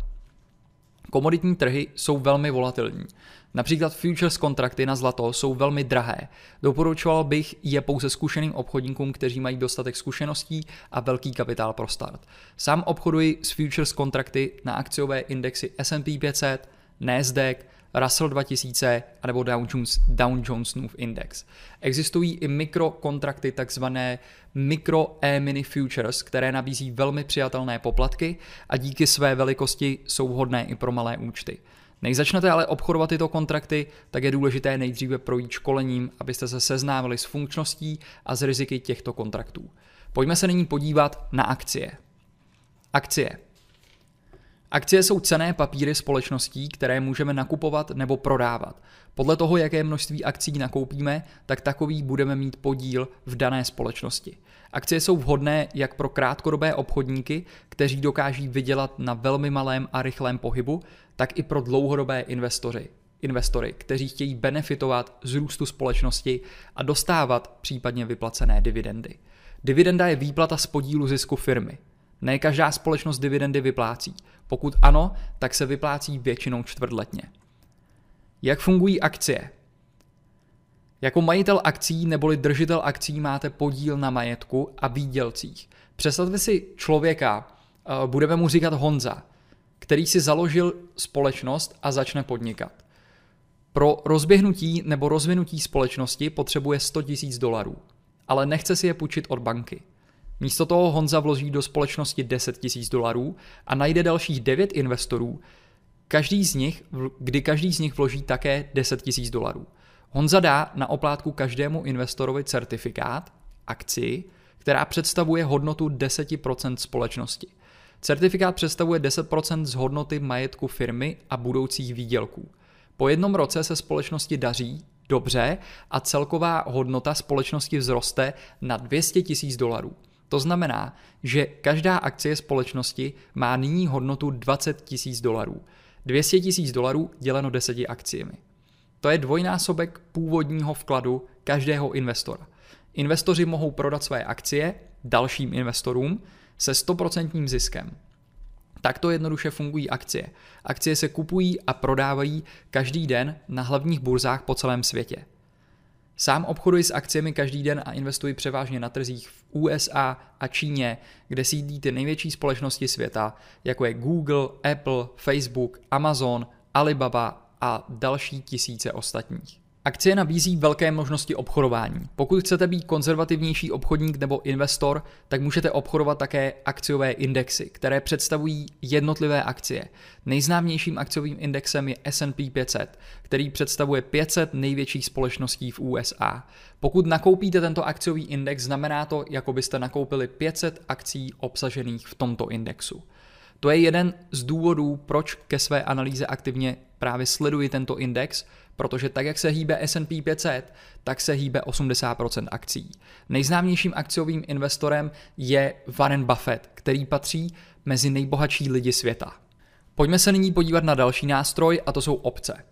Komoditní trhy jsou velmi volatilní. Například futures kontrakty na zlato jsou velmi drahé. Doporučoval bych je pouze zkušeným obchodníkům, kteří mají dostatek zkušeností a velký kapitál pro start. Sám obchoduji s futures kontrakty na akciové indexy S&P 500, Nasdaq, Russell 2000 nebo Dow Jones, Dow Jonesův index. Existují i mikrokontrakty, takzvané mikro e-mini futures, které nabízí velmi přijatelné poplatky a díky své velikosti jsou vhodné i pro malé účty. Než začnete ale obchodovat tyto kontrakty, tak je důležité nejdříve projít školením, abyste se seznámili s funkčností a s riziky těchto kontraktů. Pojďme se nyní podívat na akcie. Akcie. Akcie jsou cené papíry společností, které můžeme nakupovat nebo prodávat. Podle toho, jaké množství akcí nakoupíme, tak takový budeme mít podíl v dané společnosti. Akcie jsou vhodné jak pro krátkodobé obchodníky, kteří dokáží vydělat na velmi malém a rychlém pohybu, tak i pro dlouhodobé investory, investory, kteří chtějí benefitovat z růstu společnosti a dostávat případně vyplacené dividendy. Dividenda je výplata z podílu zisku firmy. Ne každá společnost dividendy vyplácí. Pokud ano, tak se vyplácí většinou čtvrtletně. Jak fungují akcie? Jako majitel akcí neboli držitel akcí máte podíl na majetku a výdělcích. Představte si člověka, eh, budeme mu říkat Honza, který si založil společnost a začne podnikat. Pro rozběhnutí nebo rozvinutí společnosti potřebuje 100 000 dolarů, ale nechce si je půjčit od banky. Místo toho Honza vloží do společnosti 10 000 dolarů a najde dalších 9 investorů, každý z nich, kdy každý z nich vloží také 10 000 dolarů. Honza dá na oplátku každému investorovi certifikát, akci, která představuje hodnotu 10% společnosti. Certifikát představuje 10% z hodnoty majetku firmy a budoucích výdělků. Po jednom roce se společnosti daří dobře a celková hodnota společnosti vzroste na 200 000 dolarů. To znamená, že každá akcie společnosti má nyní hodnotu 20 tisíc dolarů. 200 tisíc dolarů děleno 10 akciemi. To je dvojnásobek původního vkladu každého investora. Investoři mohou prodat své akcie dalším investorům se 100% ziskem. Takto jednoduše fungují akcie. Akcie se kupují a prodávají každý den na hlavních burzách po celém světě. Sám obchoduji s akciemi každý den a investuji převážně na trzích v USA a Číně, kde sídlí ty největší společnosti světa, jako je Google, Apple, Facebook, Amazon, Alibaba a další tisíce ostatních. Akcie nabízí velké možnosti obchodování. Pokud chcete být konzervativnější obchodník nebo investor, tak můžete obchodovat také akciové indexy, které představují jednotlivé akcie. Nejznámějším akciovým indexem je S&P 500, který představuje 500 největších společností v USA. Pokud nakoupíte tento akciový index, znamená to, jako byste nakoupili 500 akcí obsažených v tomto indexu. To je jeden z důvodů, proč ke své analýze aktivně právě sleduji tento index, protože tak, jak se hýbe S&P 500, tak se hýbe 80% akcí. Nejznámějším akciovým investorem je Warren Buffett, který patří mezi nejbohatší lidi světa. Pojďme se nyní podívat na další nástroj a to jsou obce.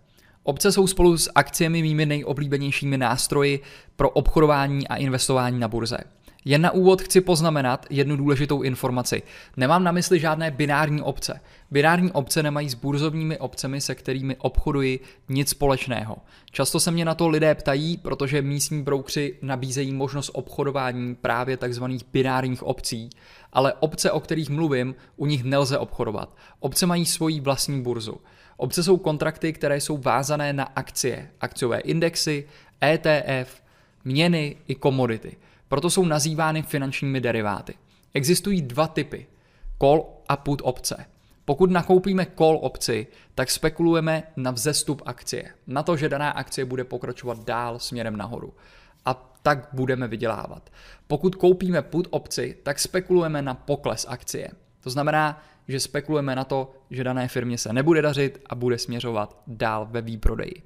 Obce jsou spolu s akciemi mými nejoblíbenějšími nástroji pro obchodování a investování na burze. Jen na úvod chci poznamenat jednu důležitou informaci. Nemám na mysli žádné binární obce. Binární obce nemají s burzovními obcemi, se kterými obchoduji, nic společného. Často se mě na to lidé ptají, protože místní broukři nabízejí možnost obchodování právě tzv. binárních obcí, ale obce, o kterých mluvím, u nich nelze obchodovat. Obce mají svoji vlastní burzu. Obce jsou kontrakty, které jsou vázané na akcie, akciové indexy, ETF, měny i komodity. Proto jsou nazývány finančními deriváty. Existují dva typy. Call a put opce. Pokud nakoupíme call opci, tak spekulujeme na vzestup akcie, na to, že daná akcie bude pokračovat dál směrem nahoru. A tak budeme vydělávat. Pokud koupíme put opci, tak spekulujeme na pokles akcie. To znamená, že spekulujeme na to, že dané firmě se nebude dařit a bude směřovat dál ve výprodeji.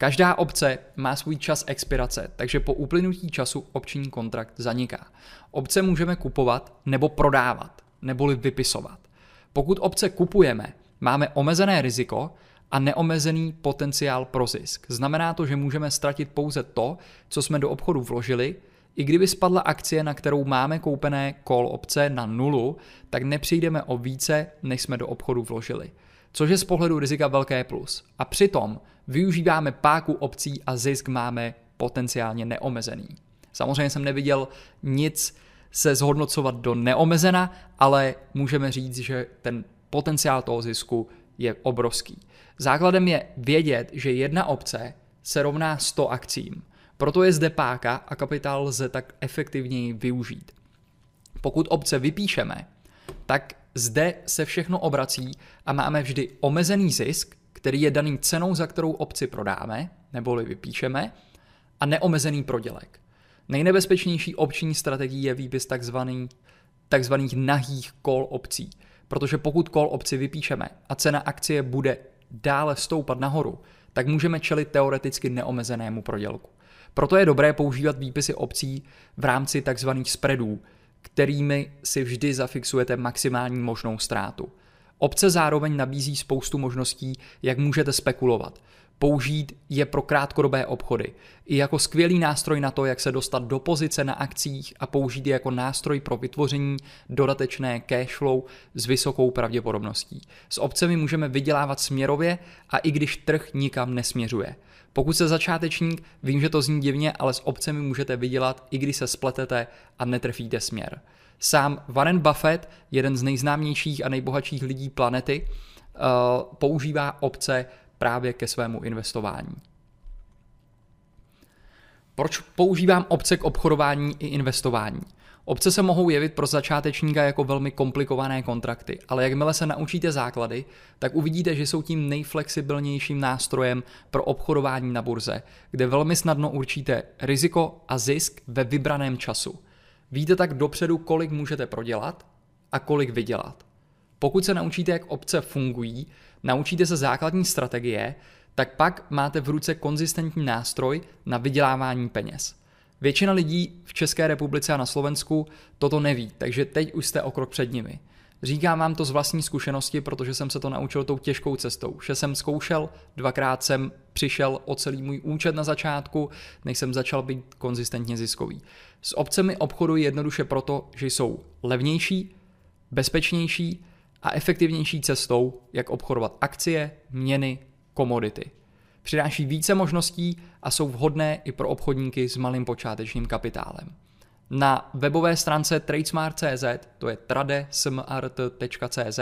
Každá obce má svůj čas expirace, takže po uplynutí času opční kontrakt zaniká. Obce můžeme kupovat nebo prodávat, neboli vypisovat. Pokud obce kupujeme, máme omezené riziko a neomezený potenciál pro zisk. Znamená to, že můžeme ztratit pouze to, co jsme do obchodu vložili, i kdyby spadla akcie, na kterou máme koupené call opce na nulu, tak nepřijdeme o více, než jsme do obchodu vložili. Což je z pohledu rizika velké plus. A přitom využíváme páku opcí a zisk máme potenciálně neomezený. Samozřejmě jsem neviděl nic se zhodnocovat do neomezena, ale můžeme říct, že ten potenciál toho zisku je obrovský. Základem je vědět, že jedna obce se rovná 100 akcím. Proto je zde páka a kapitál lze tak efektivněji využít. Pokud obce vypíšeme, tak zde se všechno obrací a máme vždy omezený zisk, který je daný cenou, za kterou obci prodáme, neboli vypíšeme, a neomezený prodělek. Nejnebezpečnější opční strategií je výpis takzvaný, takzvaných nahých kol opcí, protože pokud kol opci vypíšeme a cena akcie bude dále stoupat nahoru, tak můžeme čelit teoreticky neomezenému prodělku. Proto je dobré používat výpisy opcí v rámci takzvaných spreadů, kterými si vždy zafixujete maximální možnou ztrátu. Obce zároveň nabízí spoustu možností, jak můžete spekulovat. Použít je pro krátkodobé obchody. I jako skvělý nástroj na to, jak se dostat do pozice na akcích a použít je jako nástroj pro vytvoření dodatečné cash flow s vysokou pravděpodobností. S obcemi můžeme vydělávat směrově a i když trh nikam nesměřuje. Pokud jste začátečník, vím, že to zní divně, ale s obcemi můžete vydělat, i když se spletete a netrefíte směr. Sám Warren Buffett, jeden z nejznámějších a nejbohatších lidí planety, eh, používá obce právě ke svému investování. Proč používám obce k obchodování i investování? Obce se mohou jevit pro začátečníka jako velmi komplikované kontrakty, ale jakmile se naučíte základy, tak uvidíte, že jsou tím nejflexibilnějším nástrojem pro obchodování na burze, kde velmi snadno určíte riziko a zisk ve vybraném času. Víte tak dopředu, kolik můžete prodělat a kolik vydělat. Pokud se naučíte, jak obce fungují, naučíte se základní strategie, tak pak máte v ruce konzistentní nástroj na vydělávání peněz. Většina lidí v České republice a na Slovensku toto neví, takže teď už jste o krok před nimi. Říkám vám to z vlastní zkušenosti, protože jsem se to naučil tou těžkou cestou. Že jsem zkoušel, dvakrát jsem přišel o celý můj účet na začátku, než jsem začal být konzistentně ziskový. S obcemi obchoduji jednoduše proto, že jsou levnější, bezpečnější a efektivnější cestou, jak obchodovat akcie, měny, komodity. Přináší více možností a jsou vhodné i pro obchodníky s malým počátečním kapitálem. Na webové stránce tradesmart.cz, to je tradesmart.cz,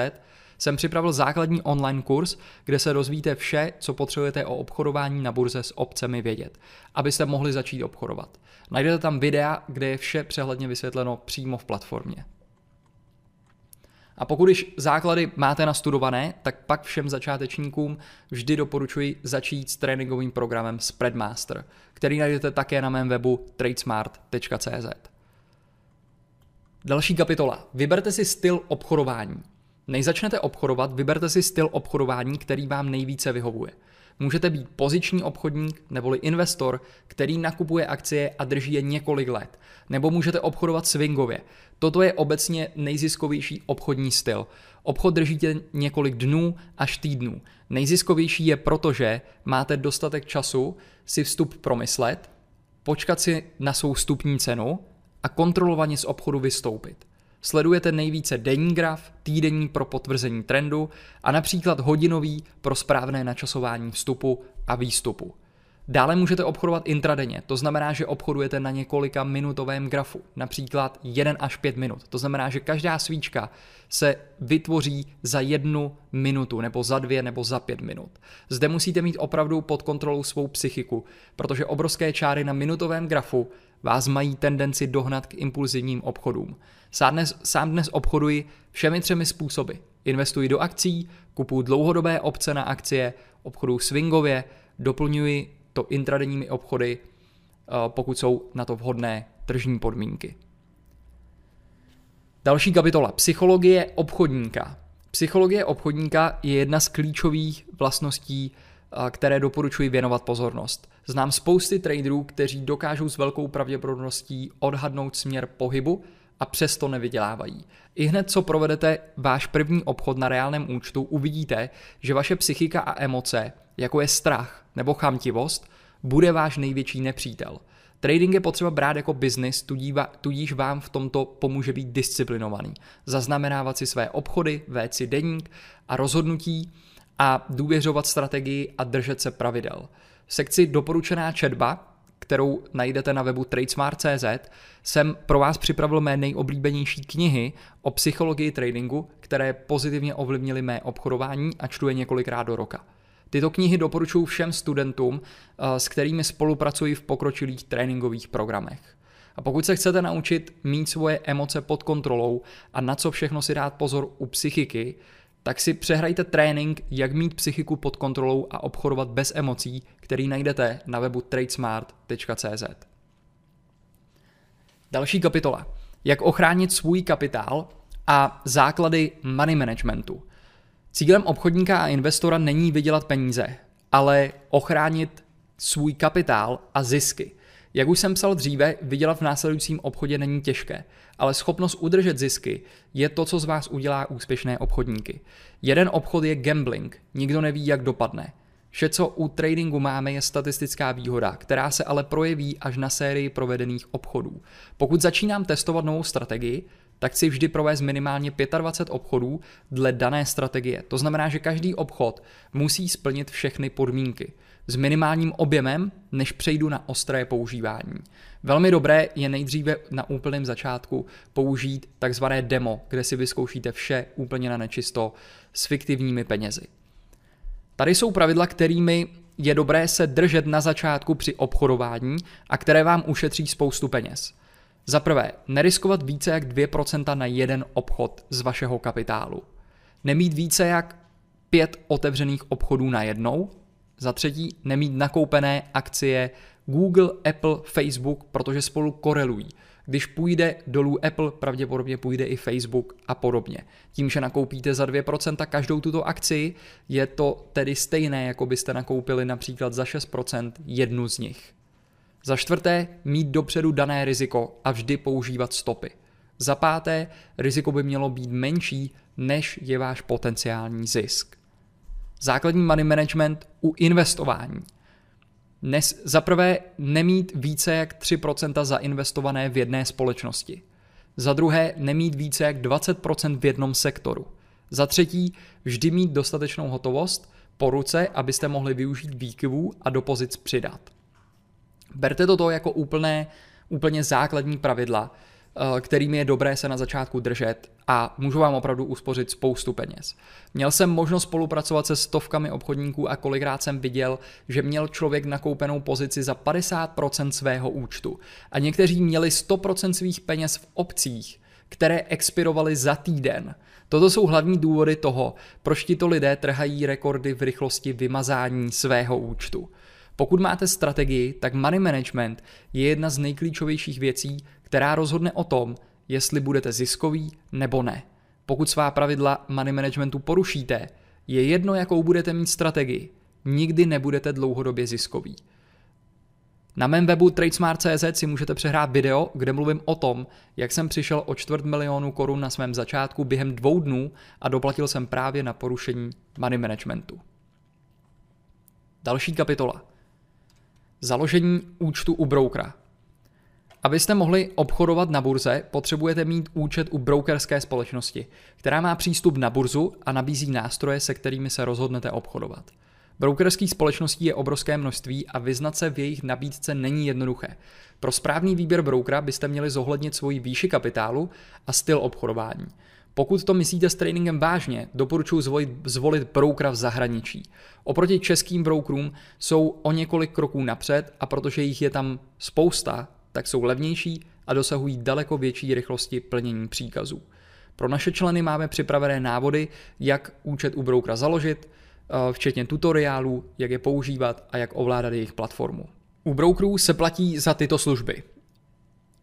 jsem připravil základní online kurz, kde se dozvíte vše, co potřebujete o obchodování na burze s obcemi vědět, abyste mohli začít obchodovat. Najdete tam videa, kde je vše přehledně vysvětleno přímo v platformě. A pokud již základy máte nastudované, tak pak všem začátečníkům vždy doporučuji začít s tréninkovým programem Spreadmaster, který najdete také na mém webu tradesmart.cz. Další kapitola. Vyberte si styl obchodování. Než začnete obchodovat, vyberte si styl obchodování, který vám nejvíce vyhovuje. Můžete být poziční obchodník neboli investor, který nakupuje akcie a drží je několik let. Nebo můžete obchodovat swingově. Toto je obecně nejziskovější obchodní styl. Obchod držíte několik dnů až týdnů. Nejziskovější je proto, že máte dostatek času si vstup promyslet, počkat si na svou vstupní cenu a kontrolovaně z obchodu vystoupit. Sledujete nejvíce denní graf, týdenní pro potvrzení trendu a například hodinový pro správné načasování vstupu a výstupu. Dále můžete obchodovat intradenně, to znamená, že obchodujete na několika minutovém grafu, například 1 až 5 minut. To znamená, že každá svíčka se vytvoří za jednu minutu, nebo za dvě, nebo za pět minut. Zde musíte mít opravdu pod kontrolou svou psychiku, protože obrovské čáry na minutovém grafu vás mají tendenci dohnat k impulzivním obchodům. Sám dnes, sám dnes obchoduji všemi třemi způsoby. Investuji do akcí, kupuji dlouhodobé opce na akcie, obchoduji swingově, doplňuji to intradenními obchody, eh, pokud jsou na to vhodné tržní podmínky. Další kapitola. Psychologie obchodníka. Psychologie obchodníka je jedna z klíčových vlastností, eh, které doporučuji věnovat pozornost. Znám spousty traderů, kteří dokážou s velkou pravděpodobností odhadnout směr pohybu a přesto nevydělávají. I hned, co provedete váš první obchod na reálném účtu, uvidíte, že vaše psychika a emoce, jako je strach nebo chamtivost, bude váš největší nepřítel. Trading je potřeba brát jako biznis, tudíž vám v tomto pomůže být disciplinovaný. Zaznamenávat si své obchody, vést si deník a rozhodnutí a důvěřovat strategii a držet se pravidel. Sekci doporučená četba, kterou najdete na webu tradesmart.cz, jsem pro vás připravil mé nejoblíbenější knihy o psychologii tradingu, které pozitivně ovlivnily mé obchodování a čtu je několikrát do roka. Tyto knihy doporučuji všem studentům, eh, s kterými spolupracuji v pokročilých tréninkových programech. A pokud se chcete naučit mít svoje emoce pod kontrolou a na co všechno si dát pozor u psychiky, tak si přehrajte trénink, jak mít psychiku pod kontrolou a obchodovat bez emocí, který najdete na webu tradesmart.cz. Další kapitola. Jak ochránit svůj kapitál a základy money managementu. Cílem obchodníka a investora není vydělat peníze, ale ochránit svůj kapitál a zisky. Jak už jsem psal dříve, vydělat v následujícím obchodě není těžké, ale schopnost udržet zisky je to, co z vás udělá úspěšné obchodníky. Jeden obchod je gambling, nikdo neví, jak dopadne. Vše, co u tradingu máme, je statistická výhoda, která se ale projeví až na sérii provedených obchodů. Pokud začínám testovat novou strategii, tak chci vždy provést minimálně 25 obchodů dle dané strategie. To znamená, že každý obchod musí splnit všechny podmínky s minimálním objemem, než přejdu na ostré používání. Velmi dobré je nejdříve na úplném začátku použít takzvané demo, kde si vyzkoušíte vše úplně na nečisto s fiktivními penězi. Tady jsou pravidla, kterými je dobré se držet na začátku při obchodování a které vám ušetří spoustu peněz. Za prvé, neriskovat více jak 2% na jeden obchod z vašeho kapitálu. Nemít více jak pět otevřených obchodů na jednou. Za třetí, nemít nakoupené akcie Google, Apple, Facebook, protože spolu korelují. Když půjde dolů Apple, pravděpodobně půjde i Facebook a podobně. Tím, že nakoupíte za 2% každou tuto akci, je to tedy stejné, jako byste nakoupili například za 6% jednu z nich. Za čtvrté, mít dopředu dané riziko a vždy používat stopy. Za páté, riziko by mělo být menší, než je váš potenciální zisk. Základní money management u investování. Nes, za prvé, nemít více jak 3% zainvestované v jedné společnosti. Za druhé, nemít více jak 20% v jednom sektoru. Za třetí, vždy mít dostatečnou hotovost po ruce, abyste mohli využít výkyvů a do pozic přidat. Berte to jako úplné, úplně základní pravidla, kterými je dobré se na začátku držet a můžu vám opravdu uspořit spoustu peněz. Měl jsem možnost spolupracovat se stovkami obchodníků a kolikrát jsem viděl, že měl člověk nakoupenou pozici za 50% svého účtu a někteří měli 100% svých peněz v opcích, které expirovaly za týden. Toto jsou hlavní důvody toho, proč tito lidé trhají rekordy v rychlosti vymazání svého účtu. Pokud máte strategii, tak money management je jedna z nejklíčovějších věcí, která rozhodne o tom, jestli budete ziskový nebo ne. Pokud svá pravidla money managementu porušíte, je jedno, jakou budete mít strategii, nikdy nebudete dlouhodobě ziskový. Na mém webu tradesmart.cz si můžete přehrát video, kde mluvím o tom, jak jsem přišel o čtvrt milionu korun na svém začátku během dvou dnů a doplatil jsem právě na porušení money managementu. Další kapitola. Založení účtu u brokera. Abyste mohli obchodovat na burze, potřebujete mít účet u brokerské společnosti, která má přístup na burzu a nabízí nástroje, se kterými se rozhodnete obchodovat. Brokerských společností je obrovské množství a vyznat se v jejich nabídce není jednoduché. Pro správný výběr brokera byste měli zohlednit svoji výši kapitálu a styl obchodování. Pokud to myslíte s tradingem vážně, doporučuji zvolit, zvolit brokera v zahraničí. Oproti českým brokerům jsou o několik kroků napřed a protože jich je tam spousta, tak jsou levnější a dosahují daleko větší rychlosti plnění příkazů. Pro naše členy máme připravené návody, jak účet u brokera založit, eh, včetně tutoriálů, jak je používat a jak ovládat jejich platformu. U brokerů se platí za tyto služby.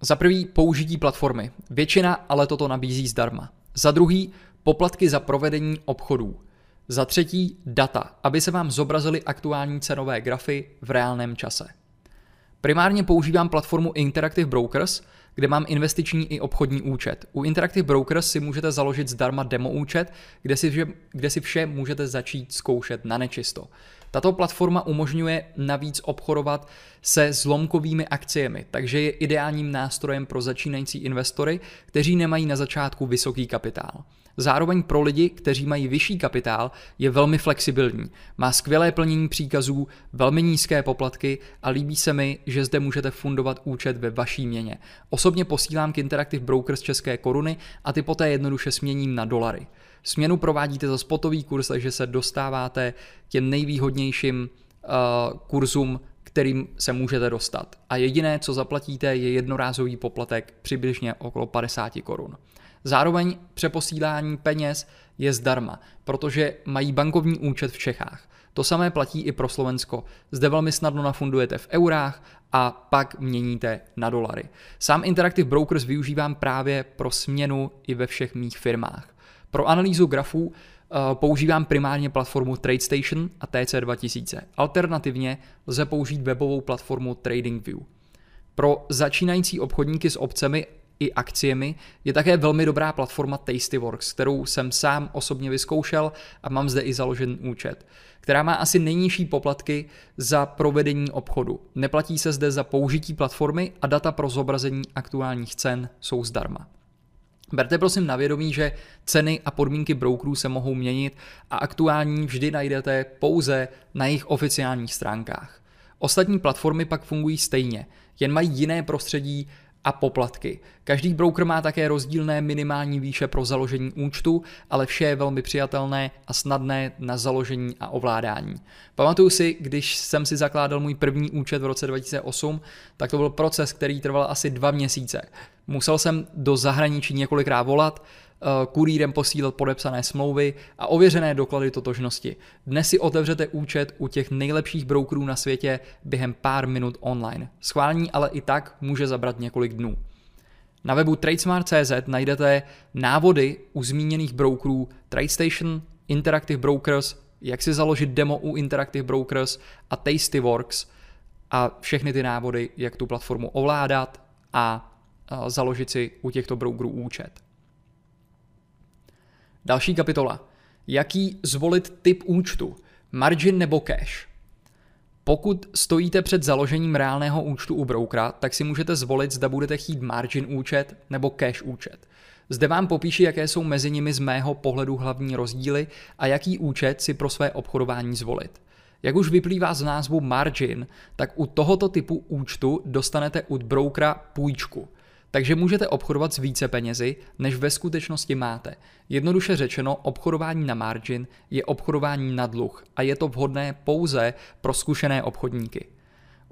Za prvý použití platformy. Většina ale toto nabízí zdarma. Za druhý, poplatky za provedení obchodů. Za třetí, data, aby se vám zobrazily aktuální cenové grafy v reálném čase. Primárně používám platformu Interactive Brokers, kde mám investiční i obchodní účet. U Interactive Brokers si můžete založit zdarma demo účet, kde si, vše, kde si vše můžete začít zkoušet na nečisto. Tato platforma umožňuje navíc obchodovat se zlomkovými akciemi, takže je ideálním nástrojem pro začínající investory, kteří nemají na začátku vysoký kapitál. Zároveň pro lidi, kteří mají vyšší kapitál, je velmi flexibilní. Má skvělé plnění příkazů, velmi nízké poplatky a líbí se mi, že zde můžete fundovat účet ve vaší měně. Osobně posílám k Interactive Brokers české koruny a ty poté jednoduše směním na dolary. Směnu provádíte za spotový kurz, takže se dostáváte těm nejvýhodnějším uh, kurzům, kterým se můžete dostat. A jediné, co zaplatíte, je jednorázový poplatek přibližně okolo 50 korun. Zároveň přeposílání peněz je zdarma, protože mají bankovní účet v Čechách. To samé platí i pro Slovensko. Zde velmi snadno nafundujete v eurách a pak měníte na dolary. Sám Interactive Brokers využívám právě pro směnu i ve všech mých firmách. Pro analýzu grafů eh, používám primárně platformu TradeStation a TC2000. Alternativně lze použít webovou platformu TradingView. Pro začínající obchodníky s obcemi i akciemi je také velmi dobrá platforma Tastyworks, kterou jsem sám osobně vyzkoušel a mám zde i založen účet, která má asi nejnižší poplatky za provedení obchodu. Neplatí se zde za použití platformy a data pro zobrazení aktuálních cen jsou zdarma. Berte prosím na vědomí, že ceny a podmínky brokerů se mohou měnit a aktuální vždy najdete pouze na jejich oficiálních stránkách. Ostatní platformy pak fungují stejně, jen mají jiné prostředí a poplatky. Každý broker má také rozdílné minimální výše pro založení účtu, ale vše je velmi přijatelné a snadné na založení a ovládání. Pamatuju si, když jsem si zakládal můj první účet v roce 2008, tak to byl proces, který trval asi dva měsíce. Musel jsem do zahraničí několikrát volat, kurýrem posílat podepsané smlouvy a ověřené doklady totožnosti. Dnes si otevřete účet u těch nejlepších brokerů na světě během pár minut online. Schválení ale i tak může zabrat několik dnů. Na webu tradesmart.cz najdete návody u zmíněných brokerů TradeStation, Interactive Brokers, jak si založit demo u Interactive Brokers a Tastyworks a všechny ty návody, jak tu platformu ovládat a založit si u těchto brokerů účet. Další kapitola. Jaký zvolit typ účtu? Margin nebo cash? Pokud stojíte před založením reálného účtu u brokera, tak si můžete zvolit, zda budete chtít margin účet nebo cash účet. Zde vám popíši, jaké jsou mezi nimi z mého pohledu hlavní rozdíly a jaký účet si pro své obchodování zvolit. Jak už vyplývá z názvu margin, tak u tohoto typu účtu dostanete od brokera půjčku. Takže můžete obchodovat s více penězi, než ve skutečnosti máte. Jednoduše řečeno, obchodování na margin je obchodování na dluh a je to vhodné pouze pro zkušené obchodníky.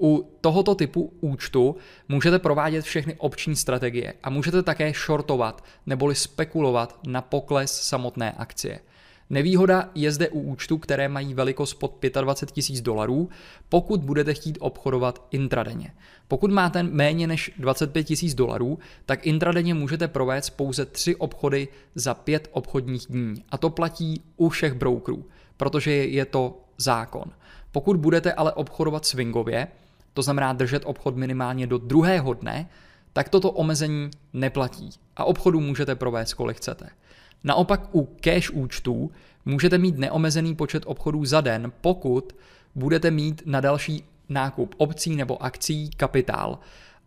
U tohoto typu účtu můžete provádět všechny opční strategie a můžete také shortovat neboli spekulovat na pokles samotné akcie. Nevýhoda je zde u účtu, které mají velikost pod 25 tisíc dolarů, pokud budete chtít obchodovat intradenně. Pokud máte méně než 25 tisíc dolarů, tak intradenně můžete provést pouze 3 obchody za 5 obchodních dní. A to platí u všech brokerů, protože je to zákon. Pokud budete ale obchodovat swingově, to znamená držet obchod minimálně do druhého dne, tak toto omezení neplatí a obchodu můžete provést kolik chcete. Naopak u cash účtů můžete mít neomezený počet obchodů za den, pokud budete mít na další nákup obcí nebo akcí kapitál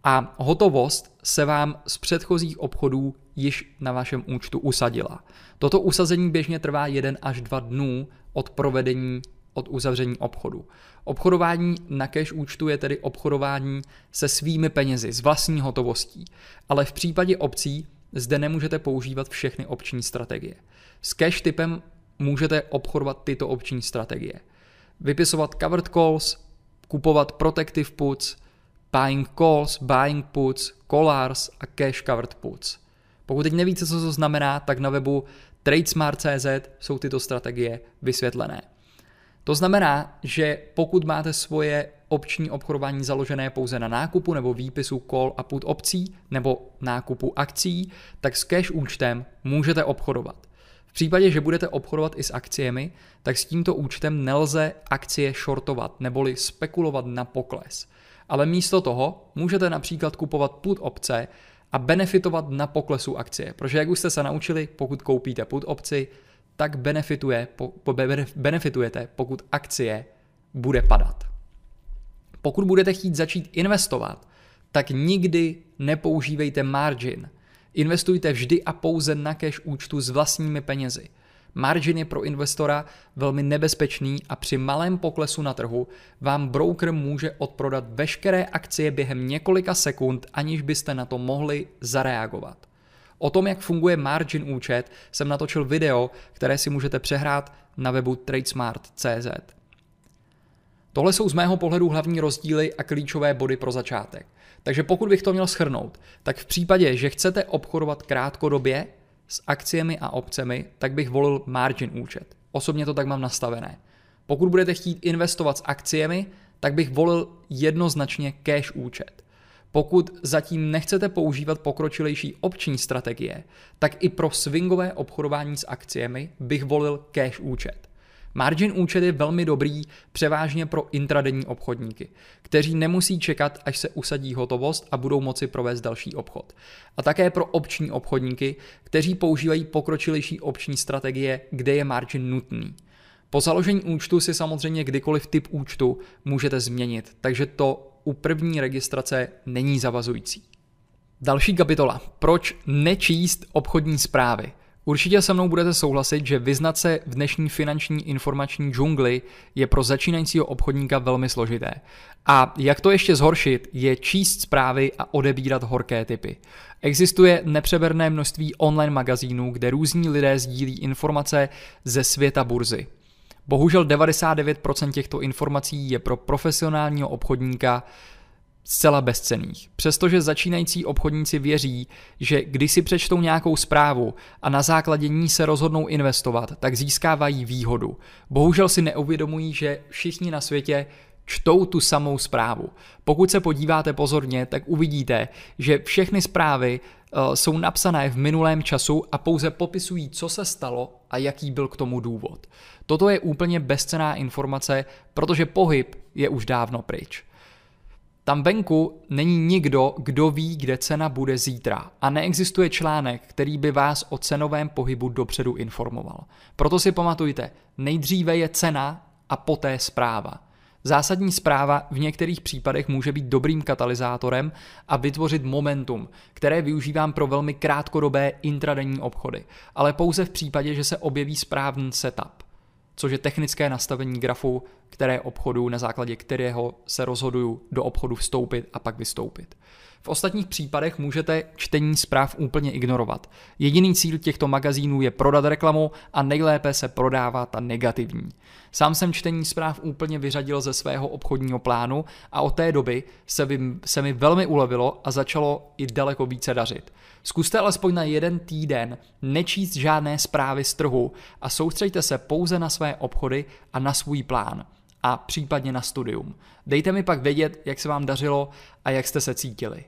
a hotovost se vám z předchozích obchodů již na vašem účtu usadila. Toto usazení běžně trvá 1 až 2 dnů od provedení od uzavření obchodu. Obchodování na cash účtu je tedy obchodování se svými penězi, s vlastní hotovostí, ale v případě obcí zde nemůžete používat všechny opční strategie. S cash typem můžete obchodovat tyto opční strategie. Vypisovat covered calls, kupovat protective puts, buying calls, buying puts, collars a cash covered puts. Pokud teď nevíte, co to znamená, tak na webu tradesmart.cz jsou tyto strategie vysvětlené. To znamená, že pokud máte svoje opční obchodování založené pouze na nákupu nebo výpisu call a put opcí nebo nákupu akcí, tak s cash účtem můžete obchodovat. V případě, že budete obchodovat i s akciemi, tak s tímto účtem nelze akcie shortovat neboli spekulovat na pokles. Ale místo toho můžete například kupovat put opce a benefitovat na poklesu akcie. Protože jak už jste se naučili, pokud koupíte put opci, tak benefituje, po, po, benefitujete, pokud akcie bude padat. Pokud budete chtít začít investovat, tak nikdy nepoužívejte margin. Investujte vždy a pouze na cash účtu s vlastními penězi. Margin je pro investora velmi nebezpečný a při malém poklesu na trhu vám broker může odprodat veškeré akcie během několika sekund, aniž byste na to mohli zareagovat. O tom, jak funguje margin účet, jsem natočil video, které si můžete přehrát na webu tradesmart.cz. Tohle jsou z mého pohledu hlavní rozdíly a klíčové body pro začátek. Takže pokud bych to měl schrnout, tak v případě, že chcete obchodovat krátkodobě s akciemi a opcemi, tak bych volil margin účet. Osobně to tak mám nastavené. Pokud budete chtít investovat s akciemi, tak bych volil jednoznačně cash účet. Pokud zatím nechcete používat pokročilejší opční strategie, tak i pro swingové obchodování s akciemi bych volil cash účet. Margin účet je velmi dobrý převážně pro intradenní obchodníky, kteří nemusí čekat, až se usadí hotovost a budou moci provést další obchod. A také pro opční obchodníky, kteří používají pokročilejší opční strategie, kde je margin nutný. Po založení účtu si samozřejmě kdykoliv typ účtu můžete změnit, takže to u první registrace není zavazující. Další kapitola. Proč nečíst obchodní zprávy? Určitě se mnou budete souhlasit, že vyznat se v dnešní finanční informační džungli je pro začínajícího obchodníka velmi složité. A jak to ještě zhoršit, je číst zprávy a odebírat horké typy. Existuje nepřeberné množství online magazínů, kde různí lidé sdílí informace ze světa burzy. Bohužel 99% těchto informací je pro profesionálního obchodníka zcela bezcených. Přestože začínající obchodníci věří, že když si přečtou nějakou zprávu a na základě ní se rozhodnou investovat, tak získávají výhodu. Bohužel si neuvědomují, že všichni na světě čtou tu samou zprávu. Pokud se podíváte pozorně, tak uvidíte, že všechny zprávy jsou napsané v minulém času a pouze popisují, co se stalo a jaký byl k tomu důvod. Toto je úplně bezcená informace, protože pohyb je už dávno pryč. Tam venku není nikdo, kdo ví, kde cena bude zítra a neexistuje článek, který by vás o cenovém pohybu dopředu informoval. Proto si pamatujte, nejdříve je cena a poté zpráva. Zásadní zpráva v některých případech může být dobrým katalyzátorem a vytvořit momentum, které využívám pro velmi krátkodobé intradenní obchody, ale pouze v případě, že se objeví správný setup což je technické nastavení grafu, které obchodu, na základě kterého se rozhoduju do obchodu vstoupit a pak vystoupit. V ostatních případech můžete čtení zpráv úplně ignorovat. Jediný cíl těchto magazínů je prodat reklamu a nejlépe se prodává ta negativní. Sám jsem čtení zpráv úplně vyřadil ze svého obchodního plánu a od té doby se, by, se mi velmi ulevilo a začalo i daleko více dařit. Zkuste alespoň na jeden týden nečíst žádné zprávy z trhu a soustřeďte se pouze na své obchody a na svůj plán a případně na studium. Dejte mi pak vědět, jak se vám dařilo a jak jste se cítili.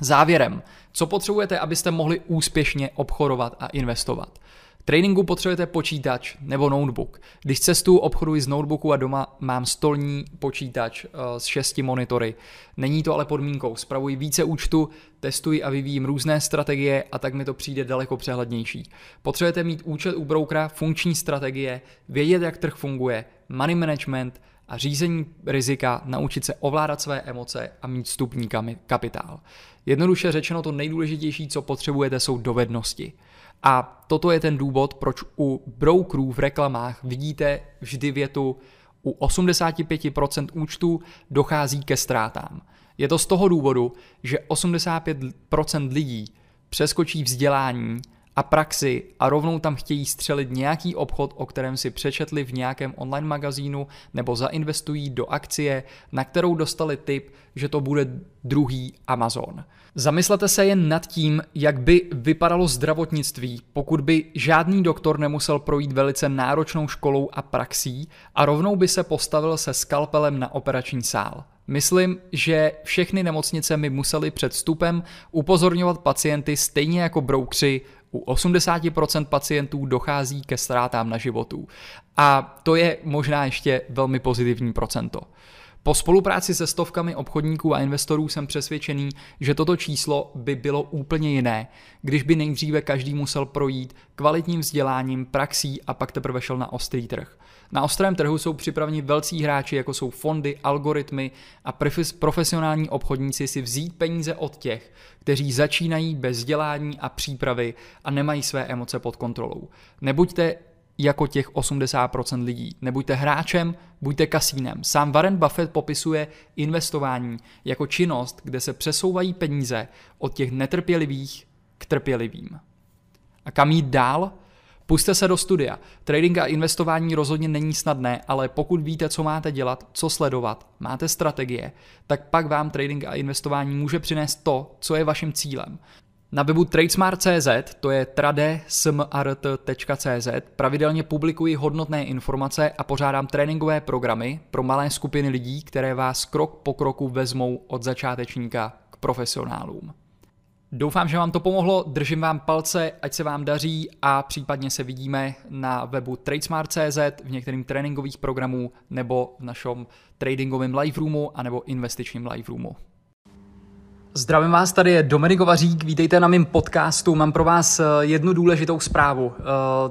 Závěrem, co potřebujete, abyste mohli úspěšně obchodovat a investovat? tréninku potřebujete počítač nebo notebook. Když cestuju, obchoduji z notebooku a doma mám stolní počítač uh, s šesti monitory. Není to ale podmínkou. Spravuji více účtu, testuji a vyvíjím různé strategie a tak mi to přijde daleko přehlednější. Potřebujete mít účet u broukra, funkční strategie, vědět, jak trh funguje, money management a řízení rizika, naučit se ovládat své emoce a mít vstupní kapitál. Jednoduše řečeno, to nejdůležitější, co potřebujete, jsou dovednosti. A toto je ten důvod, proč u brokerů v reklamách vidíte vždy větu u 85% účtů dochází ke ztrátám. Je to z toho důvodu, že 85% lidí přeskočí vzdělání a praxi a rovnou tam chtějí střelit nějaký obchod, o kterém si přečetli v nějakém online magazínu nebo zainvestují do akcie, na kterou dostali tip, že to bude druhý Amazon. Zamyslete se jen nad tím, jak by vypadalo zdravotnictví, pokud by žádný doktor nemusel projít velice náročnou školou a praxí a rovnou by se postavil se skalpelem na operační sál. Myslím, že všechny nemocnice mi museli před vstupem upozorňovat pacienty stejně jako broukři, u 80% pacientů dochází ke ztrátám na životu. A to je možná ještě velmi pozitivní procento. Po spolupráci se stovkami obchodníků a investorů jsem přesvědčený, že toto číslo by bylo úplně jiné, když by nejdříve každý musel projít kvalitním vzděláním, praxí a pak teprve šel na ostrý trh. Na ostrém trhu jsou připraveni velcí hráči, jako jsou fondy, algoritmy a profesionální obchodníci si vzít peníze od těch, kteří začínají bez vzdělání a přípravy a nemají své emoce pod kontrolou. Nebuďte jako těch 80% lidí. Nebuďte hráčem, buďte kasínem. Sám Warren Buffett popisuje investování jako činnost, kde se přesouvají peníze od těch netrpělivých k trpělivým. A kam jít dál? Puste se do studia. Trading a investování rozhodně není snadné, ale pokud víte, co máte dělat, co sledovat, máte strategie, tak pak vám trading a investování může přinést to, co je vaším cílem. Na webu tradesmart.cz, to je tradesmart.cz, pravidelně publikuji hodnotné informace a pořádám tréninkové programy pro malé skupiny lidí, které vás krok po kroku vezmou od začátečníka k profesionálům. Doufám, že vám to pomohlo, držím vám palce, ať se vám daří a případně se vidíme na webu tradesmart.cz v některých tréninkových programů nebo v našem tradingovém live roomu anebo investičním live roomu. Zdravím vás, tady je Dominik Vařík, vítejte na mém podcastu. Mám pro vás eh, jednu důležitou zprávu. Eh,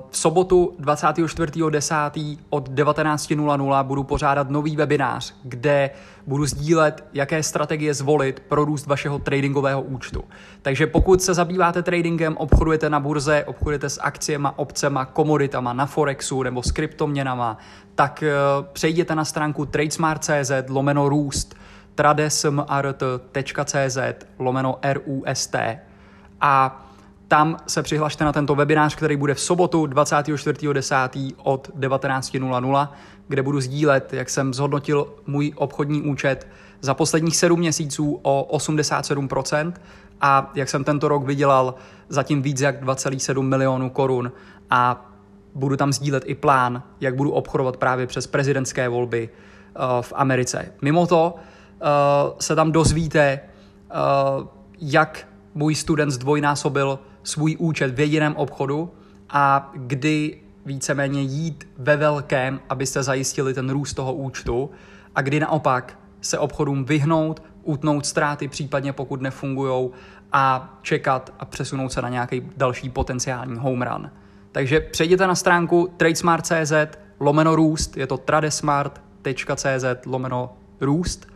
v sobotu 24.10. od 19.00 budu pořádat nový webinář, kde budu sdílet, jaké strategie zvolit pro růst vašeho tradingového účtu. Takže pokud se zabýváte tradingem, obchodujete na burze, obchodujete s akciemi, opcema, komoditama na Forexu nebo s kryptoměnama, tak eh, přejděte na stránku tradesmart.cz lomeno růst tradesmart.cz lomeno RUST a tam se přihlašte na tento webinář, který bude v sobotu 24.10. od 19.00, kde budu sdílet, jak jsem zhodnotil můj obchodní účet za posledních 7 měsíců o 87% a jak jsem tento rok vydělal zatím víc jak 2,7 milionů korun a budu tam sdílet i plán, jak budu obchodovat právě přes prezidentské volby eh, v Americe. Mimo to, se tam dozvíte, uh, jak můj student zdvojnásobil svůj účet v jediném obchodu a kdy víceméně jít ve velkém, abyste zajistili ten růst toho účtu a kdy naopak se obchodům vyhnout, utnout ztráty, případně pokud nefungují a čekat a přesunout se na nějaký další potenciální home run. Takže přejděte na stránku tradesmart.cz lomeno růst, je to tradesmart.cz lomeno růst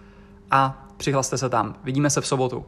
a přihlaste se tam. Vidíme se v sobotu.